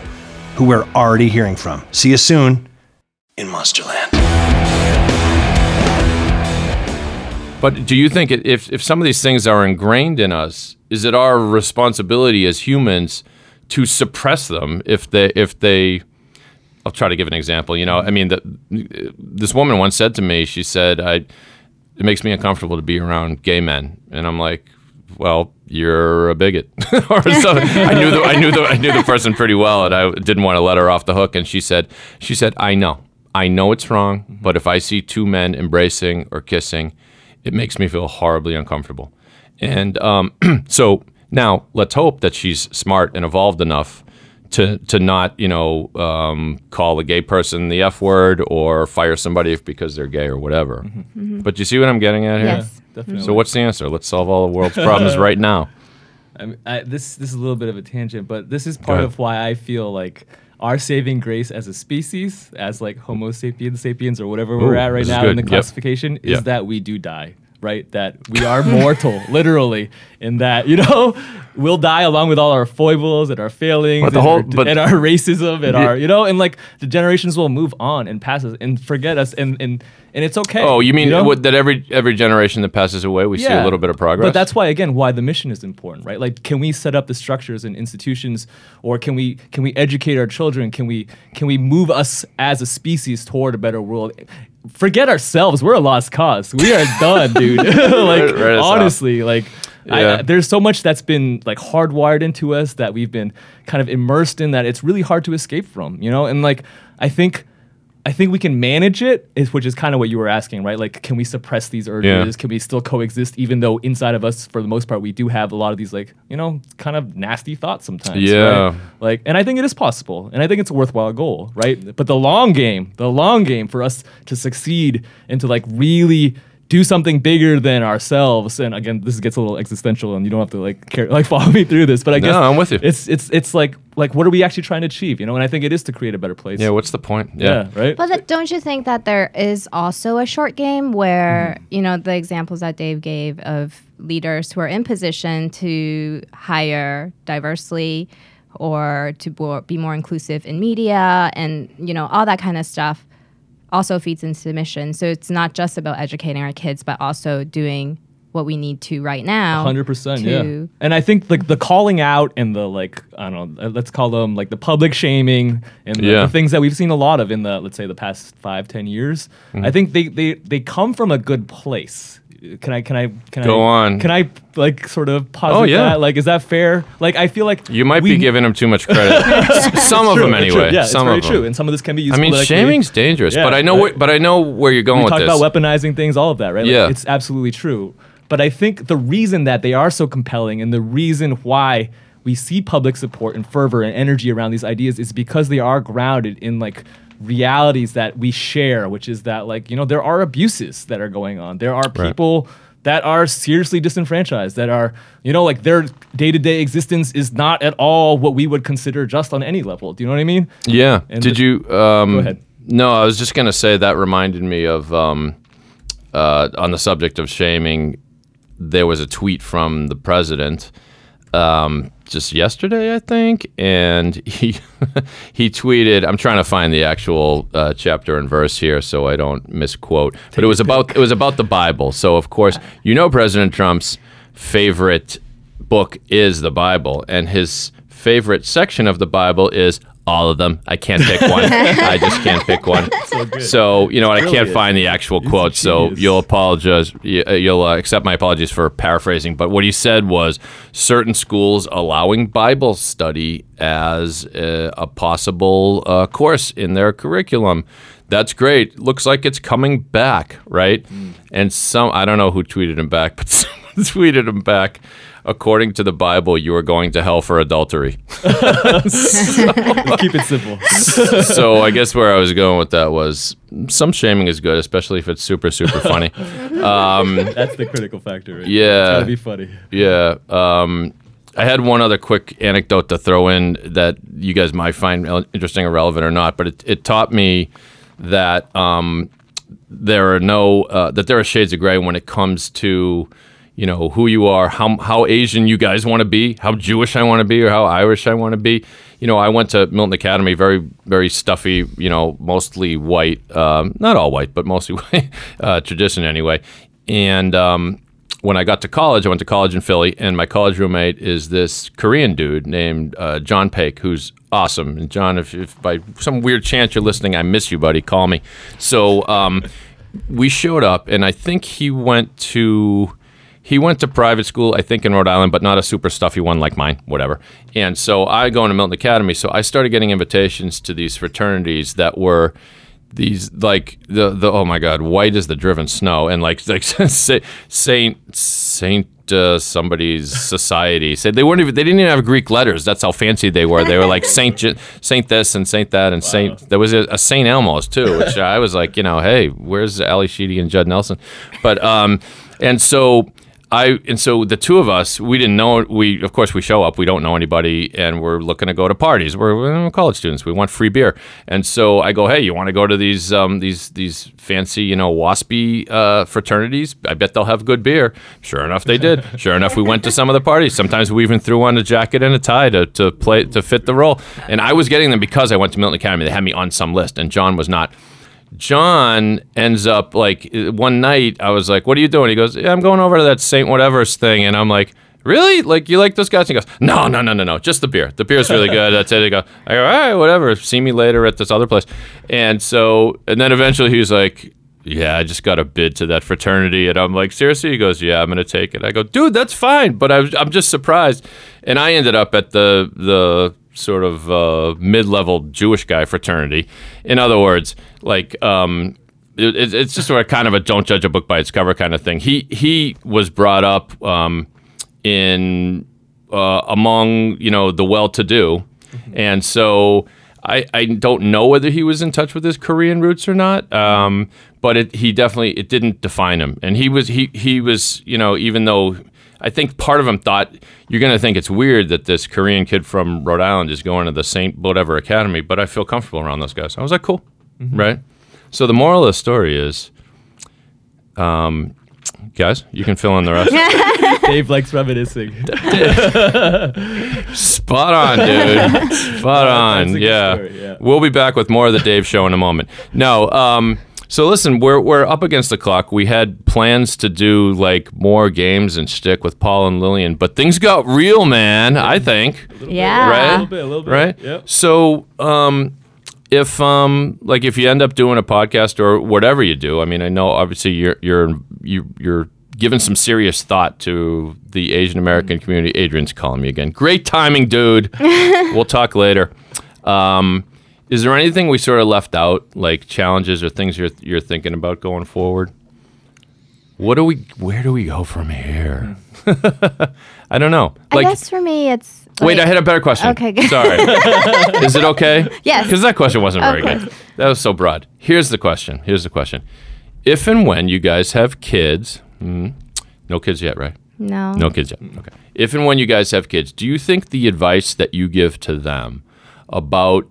who we're already hearing from. See you soon in Monsterland. But do you think if if some of these things are ingrained in us, is it our responsibility as humans to suppress them if they if they I'll try to give an example. You know, I mean, the, this woman once said to me, she said, "I it makes me uncomfortable to be around gay men," and I'm like, "Well, you're a bigot." [laughs] or something. I knew the I knew the I knew the person pretty well, and I didn't want to let her off the hook. And she said, "She said, I know, I know it's wrong, but if I see two men embracing or kissing, it makes me feel horribly uncomfortable." And um, [clears throat] so now let's hope that she's smart and evolved enough to to not you know um, call a gay person the f word or fire somebody because they're gay or whatever. But you see what I'm getting at here? Yes. Definitely. So what's the answer? Let's solve all the world's [laughs] problems right now. I mean, I, this this is a little bit of a tangent, but this is part of why I feel like our saving grace as a species, as like Homo sapiens sapiens or whatever we're at right now good. in the Yep. classification, is Yeah. that we do die. Right, that we are mortal, [laughs] literally, in that you know [laughs] we'll die along with all our foibles and our failings, But the and, whole- our, but- and our racism and Yeah. our you know, and like the generations will move on and pass us and forget us, and and and it's okay. Oh, you mean know? what, that every every generation that passes away, we see a little bit of progress? But that's why again why the mission is important, right? Like can we set up the structures and institutions or can we can we educate our children? Can we can we move us as a species toward a better world? Forget ourselves. We're a lost cause. We are done, dude. [laughs] [laughs] like Right- right honestly, like Yeah. I, there's so much that's been like hardwired into us that we've been kind of immersed in that it's really hard to escape from, you know? And like I think I think we can manage it, is, which is kind of what you were asking, right? Like, can we suppress these urges? Yeah. Can we still coexist, even though inside of us, for the most part, we do have a lot of these, like, you know, kind of nasty thoughts sometimes. Yeah. right? Like, and I think it is possible, and I think it's a worthwhile goal, right? But the long game, the long game for us to succeed and to like really do something bigger than ourselves. And again, this gets a little existential, and you don't have to like care, like [laughs] follow me through this. But I No, guess I'm with you. It's it's it's like like what are we actually trying to achieve? You know, and I think it is to create a better place. yeah, what's the point? yeah, right. But that, don't you think that there is also a short game where, mm-hmm. you know, the examples that Dave gave of leaders who are in position to hire diversely or to bo- be more inclusive in media and, you know, all that kind of stuff also feeds into the mission. So it's not just about educating our kids, but also doing what we need to right now. Hundred percent, yeah. And I think like the calling out and the like, I don't know, uh, let's call them like the public shaming and the, Yeah. the things that we've seen a lot of in the let's say the past five, ten years. Mm-hmm. I think they they they come from a good place. Can I can I can I Go I on. Can I like sort of posit Oh, yeah. that? Like, is that fair? Like, I feel like You might we- be giving them too much credit. [laughs] Some of True, them true. anyway. Yeah, some it's very of them. true. And some of this can be used. I mean, politically. shaming's dangerous, Yeah, but I know where, but I know where you're going we with talk this. about weaponizing things, all of that, right? Like, Yeah. it's absolutely true. But I think the reason that they are so compelling and the reason why we see public support and fervor and energy around these ideas is because they are grounded in like realities that we share, which is that like, you know, there are abuses that are going on. There are people that are seriously disenfranchised, that are, you know, like their day to day existence is not at all what we would consider just on any level. Do you know what I mean? Yeah. And Did the- you? Um, Go ahead. No, I was just gonna say that reminded me of um, uh, on the subject of shaming. There was a tweet from the president um, just yesterday, I think, and [laughs] he he tweeted. I'm trying to find the actual uh, chapter and verse here so I don't misquote. But it was about it was about the Bible. So of course, you know President Trump's favorite book is the Bible, and his favorite section of the Bible is all of them. I can't pick one. [laughs] I just can't pick one. [laughs] So, you know, and I can't find the actual He's quote. So you'll apologize. uh, You'll uh, accept my apologies for paraphrasing. But what he said was certain schools allowing Bible study as a, a possible uh, course in their curriculum. That's great. Looks like it's coming back, right? And some, I don't know who tweeted him back, [laughs] but someone tweeted him back. According to the Bible, you are going to hell for adultery. Keep it simple. [laughs] so I guess where I was going with that was some shaming is good, especially if it's super super funny. That's the critical factor. Right? Yeah. It's gotta be funny. Yeah. Um, I had one other quick anecdote to throw in that you guys might find interesting or relevant or not, but it, it taught me that um, there are no uh, that there are shades of gray when it comes to you know who you are, how how Asian you guys want to be, how Jewish I want to be, or how Irish I want to be. You know, I went to Milton Academy, very very stuffy, you know, mostly white, um, not all white, but mostly [laughs] white uh, tradition anyway, and. Um, when I got to college, I went to college in Philly, and my college roommate is this Korean dude named uh, John Paik, who's awesome. And John, if, if by some weird chance you're listening, I miss you, buddy. Call me. So um, we showed up, and I think he went to he went to private school, I think in Rhode Island, but not a super stuffy one like mine, whatever. And so I go into Milton Academy, so I started getting invitations to these fraternities that were these like the the oh my god, white as the driven snow, and like [laughs] like Saint Saint Saint uh, somebody's society said they weren't even they didn't even have Greek letters. That's how fancy they were. They were like Saint Saint this and Saint that and Saint. There was a, a Saint Elmo's too, which I was like, you know, hey, where's Ally Sheedy and Judd Nelson? But um, and so. I and so the two of us, we didn't know. We of course we show up. We don't know anybody, and we're looking to go to parties. We're, we're college students. We want free beer, and so I go, "Hey, you want to go to these um, these these fancy, you know, waspy uh, fraternities? I bet they'll have good beer." Sure enough, they did. [laughs] sure enough, we went to some of the parties. Sometimes we even threw on a jacket and a tie to, to play to fit the role. And I was getting them because I went to Milton Academy. They had me on some list, and John was not. John ends up like one night I was like, "What are you doing?" He goes, yeah, "I'm going over to that Saint Whatever's thing," and I'm like. Really? Like you like those guys? And he goes, no, no, no, no, no, just the beer. The beer's really [laughs] good. That's it. He go, I go, all right, whatever. See me later at this other place. And so, and then eventually he was like, yeah, I just got a bid to that fraternity. And I'm like, seriously? He goes, yeah, I'm going to take it. I go, dude, that's fine. But I I'm just surprised. And I ended up at the, the sort of uh, mid-level Jewish guy fraternity. In other words, like, um, it, it- it's just sort of kind of a don't judge a book by its cover kind of thing. He, he was brought up um, in uh, among, you know, the well-to-do. And so I, I don't know whether he was in touch with his Korean roots or not. Um, but it, he definitely it didn't define him, and he was he he was you know even though I think part of them thought you're going to think it's weird that this Korean kid from Rhode Island is going to the Saint whatever academy, but I feel comfortable around those guys. I was like, cool, right? So the moral of the story is, um, guys, you can fill in the rest. [laughs] Dave likes reminiscing. [laughs] Spot on, dude. [laughs] Spot on. That's a good Yeah. story, yeah. We'll be back with more of the Dave show in a moment. No, um, so listen, we're we're up against the clock. We had plans to do like more games and stick with Paul and Lillian, but things got real, man. I think. Yeah. Right? A little bit, a little bit. Right? Yep. So, um, if um, like if you end up doing a podcast or whatever you do, I mean, I know obviously you're you're you, you're giving some serious thought to the Asian American community. Adrian's calling me again. Great timing, dude. [laughs] we'll talk later. Um, is there anything we sort of left out, like challenges or things you're you're thinking about going forward? What do we? Where do we go from here? [laughs] I don't know. I guess for me, it's. Wait, like- I had a better question. Okay, good. Sorry. [laughs] Is it okay? Yes. Because that question wasn't Of very good. That was so broad. Here's the question. Here's the question. If and when you guys have kids, mm, no kids yet, right? No. No kids yet. Okay. If and when you guys have kids, do you think the advice that you give to them about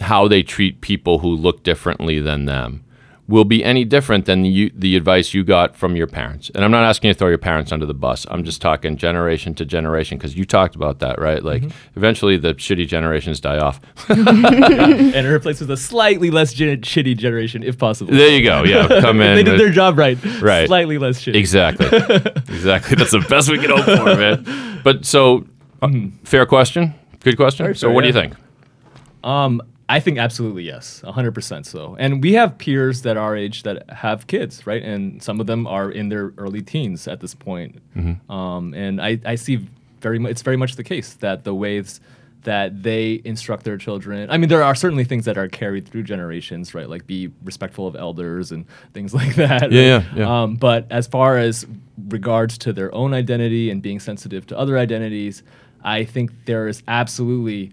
how they treat people who look differently than them will be any different than you, the advice you got from your parents? And I'm not asking you to throw your parents under the bus. I'm just talking generation to generation because you talked about that, right? Like eventually the shitty generations die off. [laughs] [laughs] and it replaces a slightly less gen- shitty generation, if possible. there you go. Yeah. [laughs] Come in. they did with- their job right. Right. Slightly less shitty. Exactly. exactly. That's the best we can hope for, man. But so, uh, fair question. Good question. Very so, fair, what do you think? Um, I think absolutely yes, 100% so. And we have peers that our age that have kids, right? And some of them are in their early teens at this point. Um, and I, I see very much, it's very much the case that the ways that they instruct their children. I mean, there are certainly things that are carried through generations, right? Like be respectful of elders and things [laughs] like that. Yeah, right? yeah, yeah. Um, but as far as regards to their own identity and being sensitive to other identities, I think there is absolutely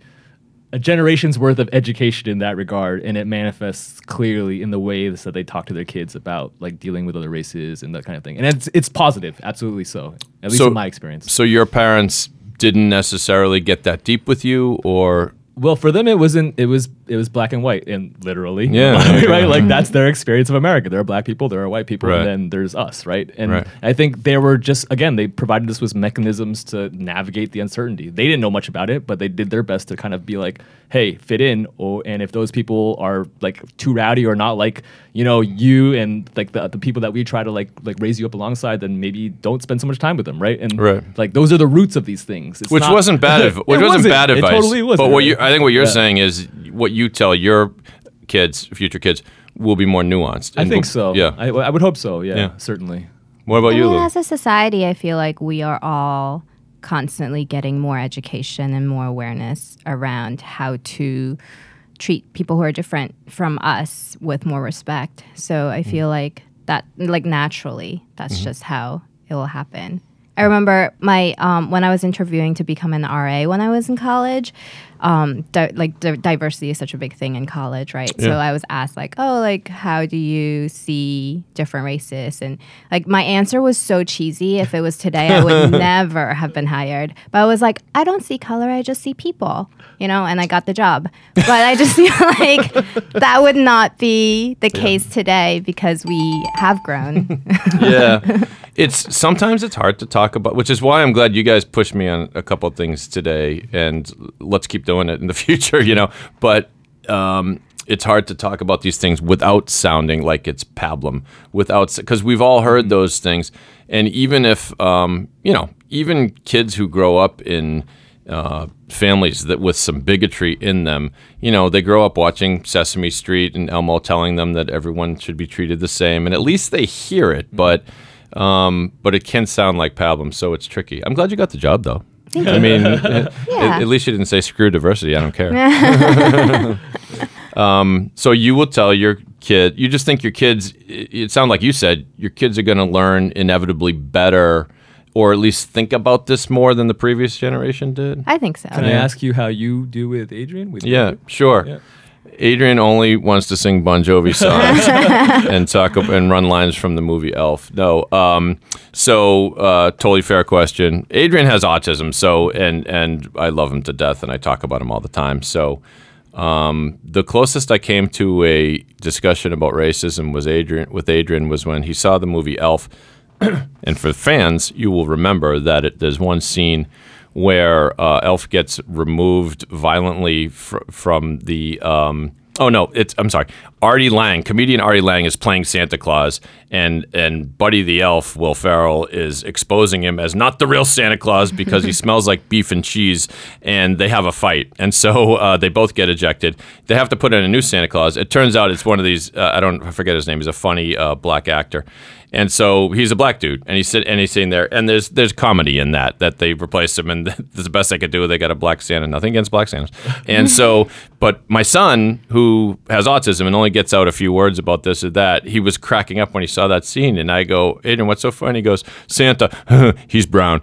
a generation's worth of education in that regard, and it manifests clearly in the ways that they talk to their kids about like dealing with other races and that kind of thing. And it's it's positive, absolutely so. At least So- in my experience. So, your parents didn't necessarily get that deep with you, or Well, for them, it wasn't. It was it was black and white, and literally, Yeah. [laughs] right. Like mm-hmm. that's their experience of America. There are black people, there are white people, Right. and then there's us, right? And Right. I think they were just again, they provided us with mechanisms to navigate the uncertainty. They didn't know much about it, but they did their best to kind of be like, hey, fit in. Or and if those people are like too rowdy or not like you know you and like the, the people that we try to like like raise you up alongside, then maybe don't spend so much time with them, right? And Right. like those are the roots of these things. It's which not- wasn't bad. [laughs] which It wasn't, bad It advice. totally wasn't. But what right? you, I think what you're Yeah. saying is what you tell your kids, future kids, will be more nuanced. I think so. Yeah. I, I would hope so. Yeah, Yeah. certainly. what about I you, mean, as a society, I feel like we are all constantly getting more education and more awareness around how to treat people who are different from us with more respect. So I feel like that, like naturally, that's just how it will happen. I remember my um, when I was interviewing to become an RA when I was in college. Um, di- like di- diversity is such a big thing in college, right? So I was asked like, "Oh, like how do you see different races?" And like my answer was so cheesy. If it was today, I would [laughs] never have been hired. But I was like, "I don't see color. I just see people." You know, and I got the job. But I just [laughs] feel like that would not be the case today because we have grown. [laughs] yeah. It's sometimes it's hard to talk about, which is why I'm glad you guys pushed me on a couple of things today, and let's keep doing it in the [laughs] future, you know. But um, it's hard to talk about these things without sounding like it's pablum, without because we've all heard those things, and even if um, you know, even kids who grow up in uh, families that with some bigotry in them. You know, they grow up watching Sesame Street and Elmo telling them that everyone should be treated the same, and at least they hear it. But um, but it can sound like pablum, so it's tricky. I'm glad you got the job, though. I mean, at, [laughs] Yeah. at least you didn't say screw diversity. I don't care. [laughs] [laughs] um, so you will tell your kid. You just think your kids. It, it sounded like you said your kids are going to learn inevitably better, or at least think about this more than the previous generation did. I think so. Can I ask you how you do with Adrian? With Yeah, sure. Yeah. Adrian only wants to sing Bon Jovi [laughs] songs and talk and run lines from the movie Elf. No, um, so uh, totally fair question. Adrian has autism, so and and I love him to death, and I talk about him all the time. So um, the closest I came to a discussion about racism was Adrian with Adrian was when he saw the movie Elf, [clears throat] and for fans, you will remember that it, there's one scene where uh, Elf gets removed violently fr- from the. Um, oh no, it's I'm sorry. Artie Lange, comedian Artie Lange, is playing Santa Claus, and and Buddy the Elf, Will Ferrell, is exposing him as not the real Santa Claus because he [laughs] smells like beef and cheese, and they have a fight, and so uh, they both get ejected. They have to put in a new Santa Claus. It turns out it's one of these. Uh, I don't I forget his name. He's a funny uh, black actor. And so he's a black dude, and he's sit, and he's sitting there, and there's there's comedy in that that they replaced him, and [laughs] that's the best they could do. They got a black Santa. Nothing against black Santas, and so, [laughs] but my son who has autism and only gets out a few words about this or that, he was cracking up when he saw that scene, and I go, Aiden, what's so funny? He goes, Santa, [laughs] he's brown,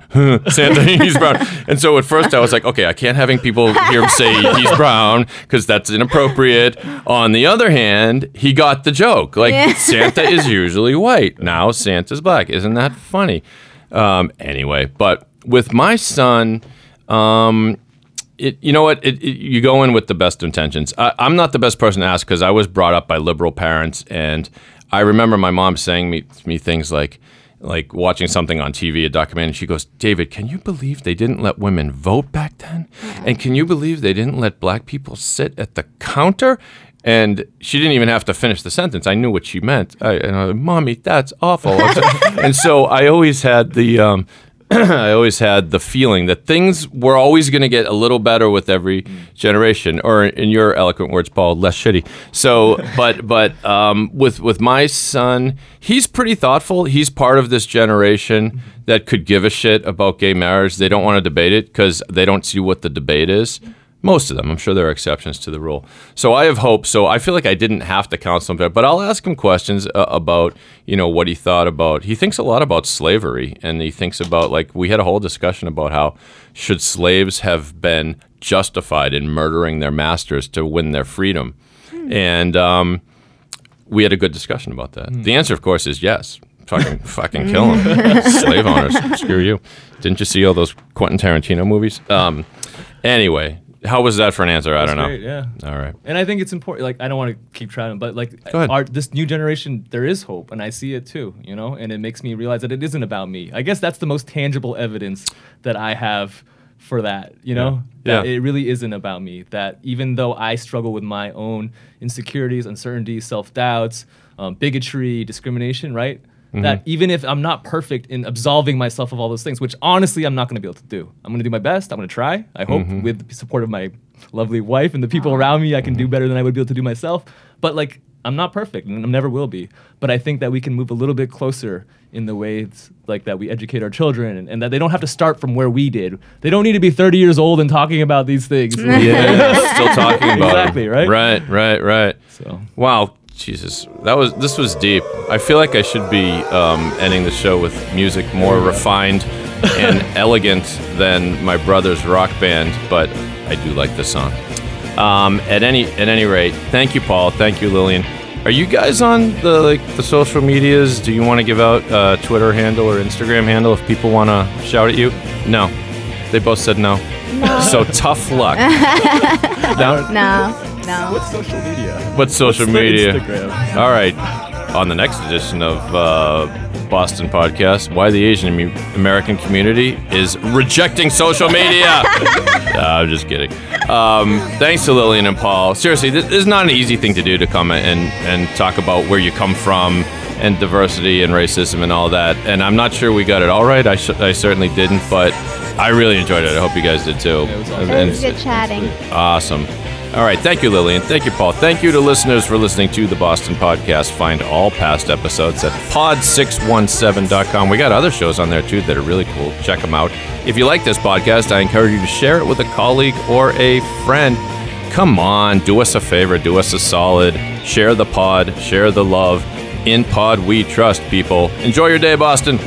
Santa, he's brown, and so at first I was like, okay, I can't having people hear him say he's brown because that's inappropriate. On the other hand, he got the joke, like Yeah. Santa is usually white. Now Santa's black. Isn't that funny? Um, anyway, but with my son, um, it, you know what? It, it, you go in with the best intentions. I, I'm not the best person to ask because I was brought up by liberal parents, and I remember my mom saying me, me things like, like watching something on TV, a documentary. She goes, "David, can you believe they didn't let women vote back then? And can you believe they didn't let black people sit at the counter?" And she didn't even have to finish the sentence. I knew what she meant. I, and I was "Mommy, that's awful." [laughs] and so I always had the. Um, [clears throat] I always had the feeling that things were always going to get a little better with every generation, or in your eloquent words, Paul, less shitty. So, but but um, with with my son, he's pretty thoughtful. He's part of this generation that could give a shit about gay marriage. They don't want to debate it because they don't see what the debate is. Most of them. I'm sure there are exceptions to the rule. So I have hope. So I feel like I didn't have to counsel him, but I'll ask him questions uh, about, you know, what he thought about. He thinks a lot about slavery, and he thinks about like we had a whole discussion about how should slaves have been justified in murdering their masters to win their freedom, and um, we had a good discussion about that. The answer, of course, is yes. Fucking, fucking kill them, [laughs] slave owners. Screw you. Didn't you see all those Quentin Tarantino movies? Um, anyway, how was that for an answer? I don't know. Great, yeah. All right. And I think it's important. Like, I don't want to keep trying, but like. Our, this new generation, there is hope, and I see it too. You know, and it makes me realize that it isn't about me. I guess that's the most tangible evidence that I have for that. You know, Yeah. that Yeah. it really isn't about me. That even though I struggle with my own insecurities, uncertainties, self doubts, um, bigotry, discrimination, right? Mm-hmm. That even if I'm not perfect in absolving myself of all those things, which honestly I'm not going to be able to do. I'm going to do my best. I'm going to try. I hope Mm-hmm. with the support of my lovely wife and the people around me, I can do better than I would be able to do myself. But like, I'm not perfect and I never will be. But I think that we can move a little bit closer in the ways like that we educate our children and, and that they don't have to start from where we did. They don't need to be 30 years old and talking about these things. [laughs] Yeah, still talking about it. Exactly, right? Right, right, right. So Wow, Jesus, that was this was deep. I feel like I should be um, ending the show with music more refined and [laughs] elegant than my brother's rock band, but I do like this song. Um, at any at any rate, thank you, Paul. Thank you, Lillian. Are you guys on the like the social medias? Do you want to give out a Twitter handle or Instagram handle if people want to shout at you? No, they both said no. So tough luck. [laughs] no, No, no. what's social media? What's social What's media? Instagram? All right. On the next edition of uh, Boston Podcast, why the Asian American community is rejecting social media. [laughs] Nah, I'm just kidding. Um, thanks to Lillian and Paul. Seriously, this, this is not an easy thing to do to come and, and talk about where you come from and diversity and racism and all that. And I'm not sure we got it all right. I, sh- I certainly didn't, but I really enjoyed it. I hope you guys did too. it was awesome. It was good chatting. Awesome. All right. Thank you, Lillian. Thank you, Paul. Thank you to listeners for listening to the Boston Podcast. Find all past episodes at pod617.com. We got other shows on there too that are really cool. Check them out. If you like this podcast, I encourage you to share it with a colleague or a friend. Come on, do us a favor, do us a solid. Share the pod, share the love. In pod, we trust people. Enjoy your day, Boston.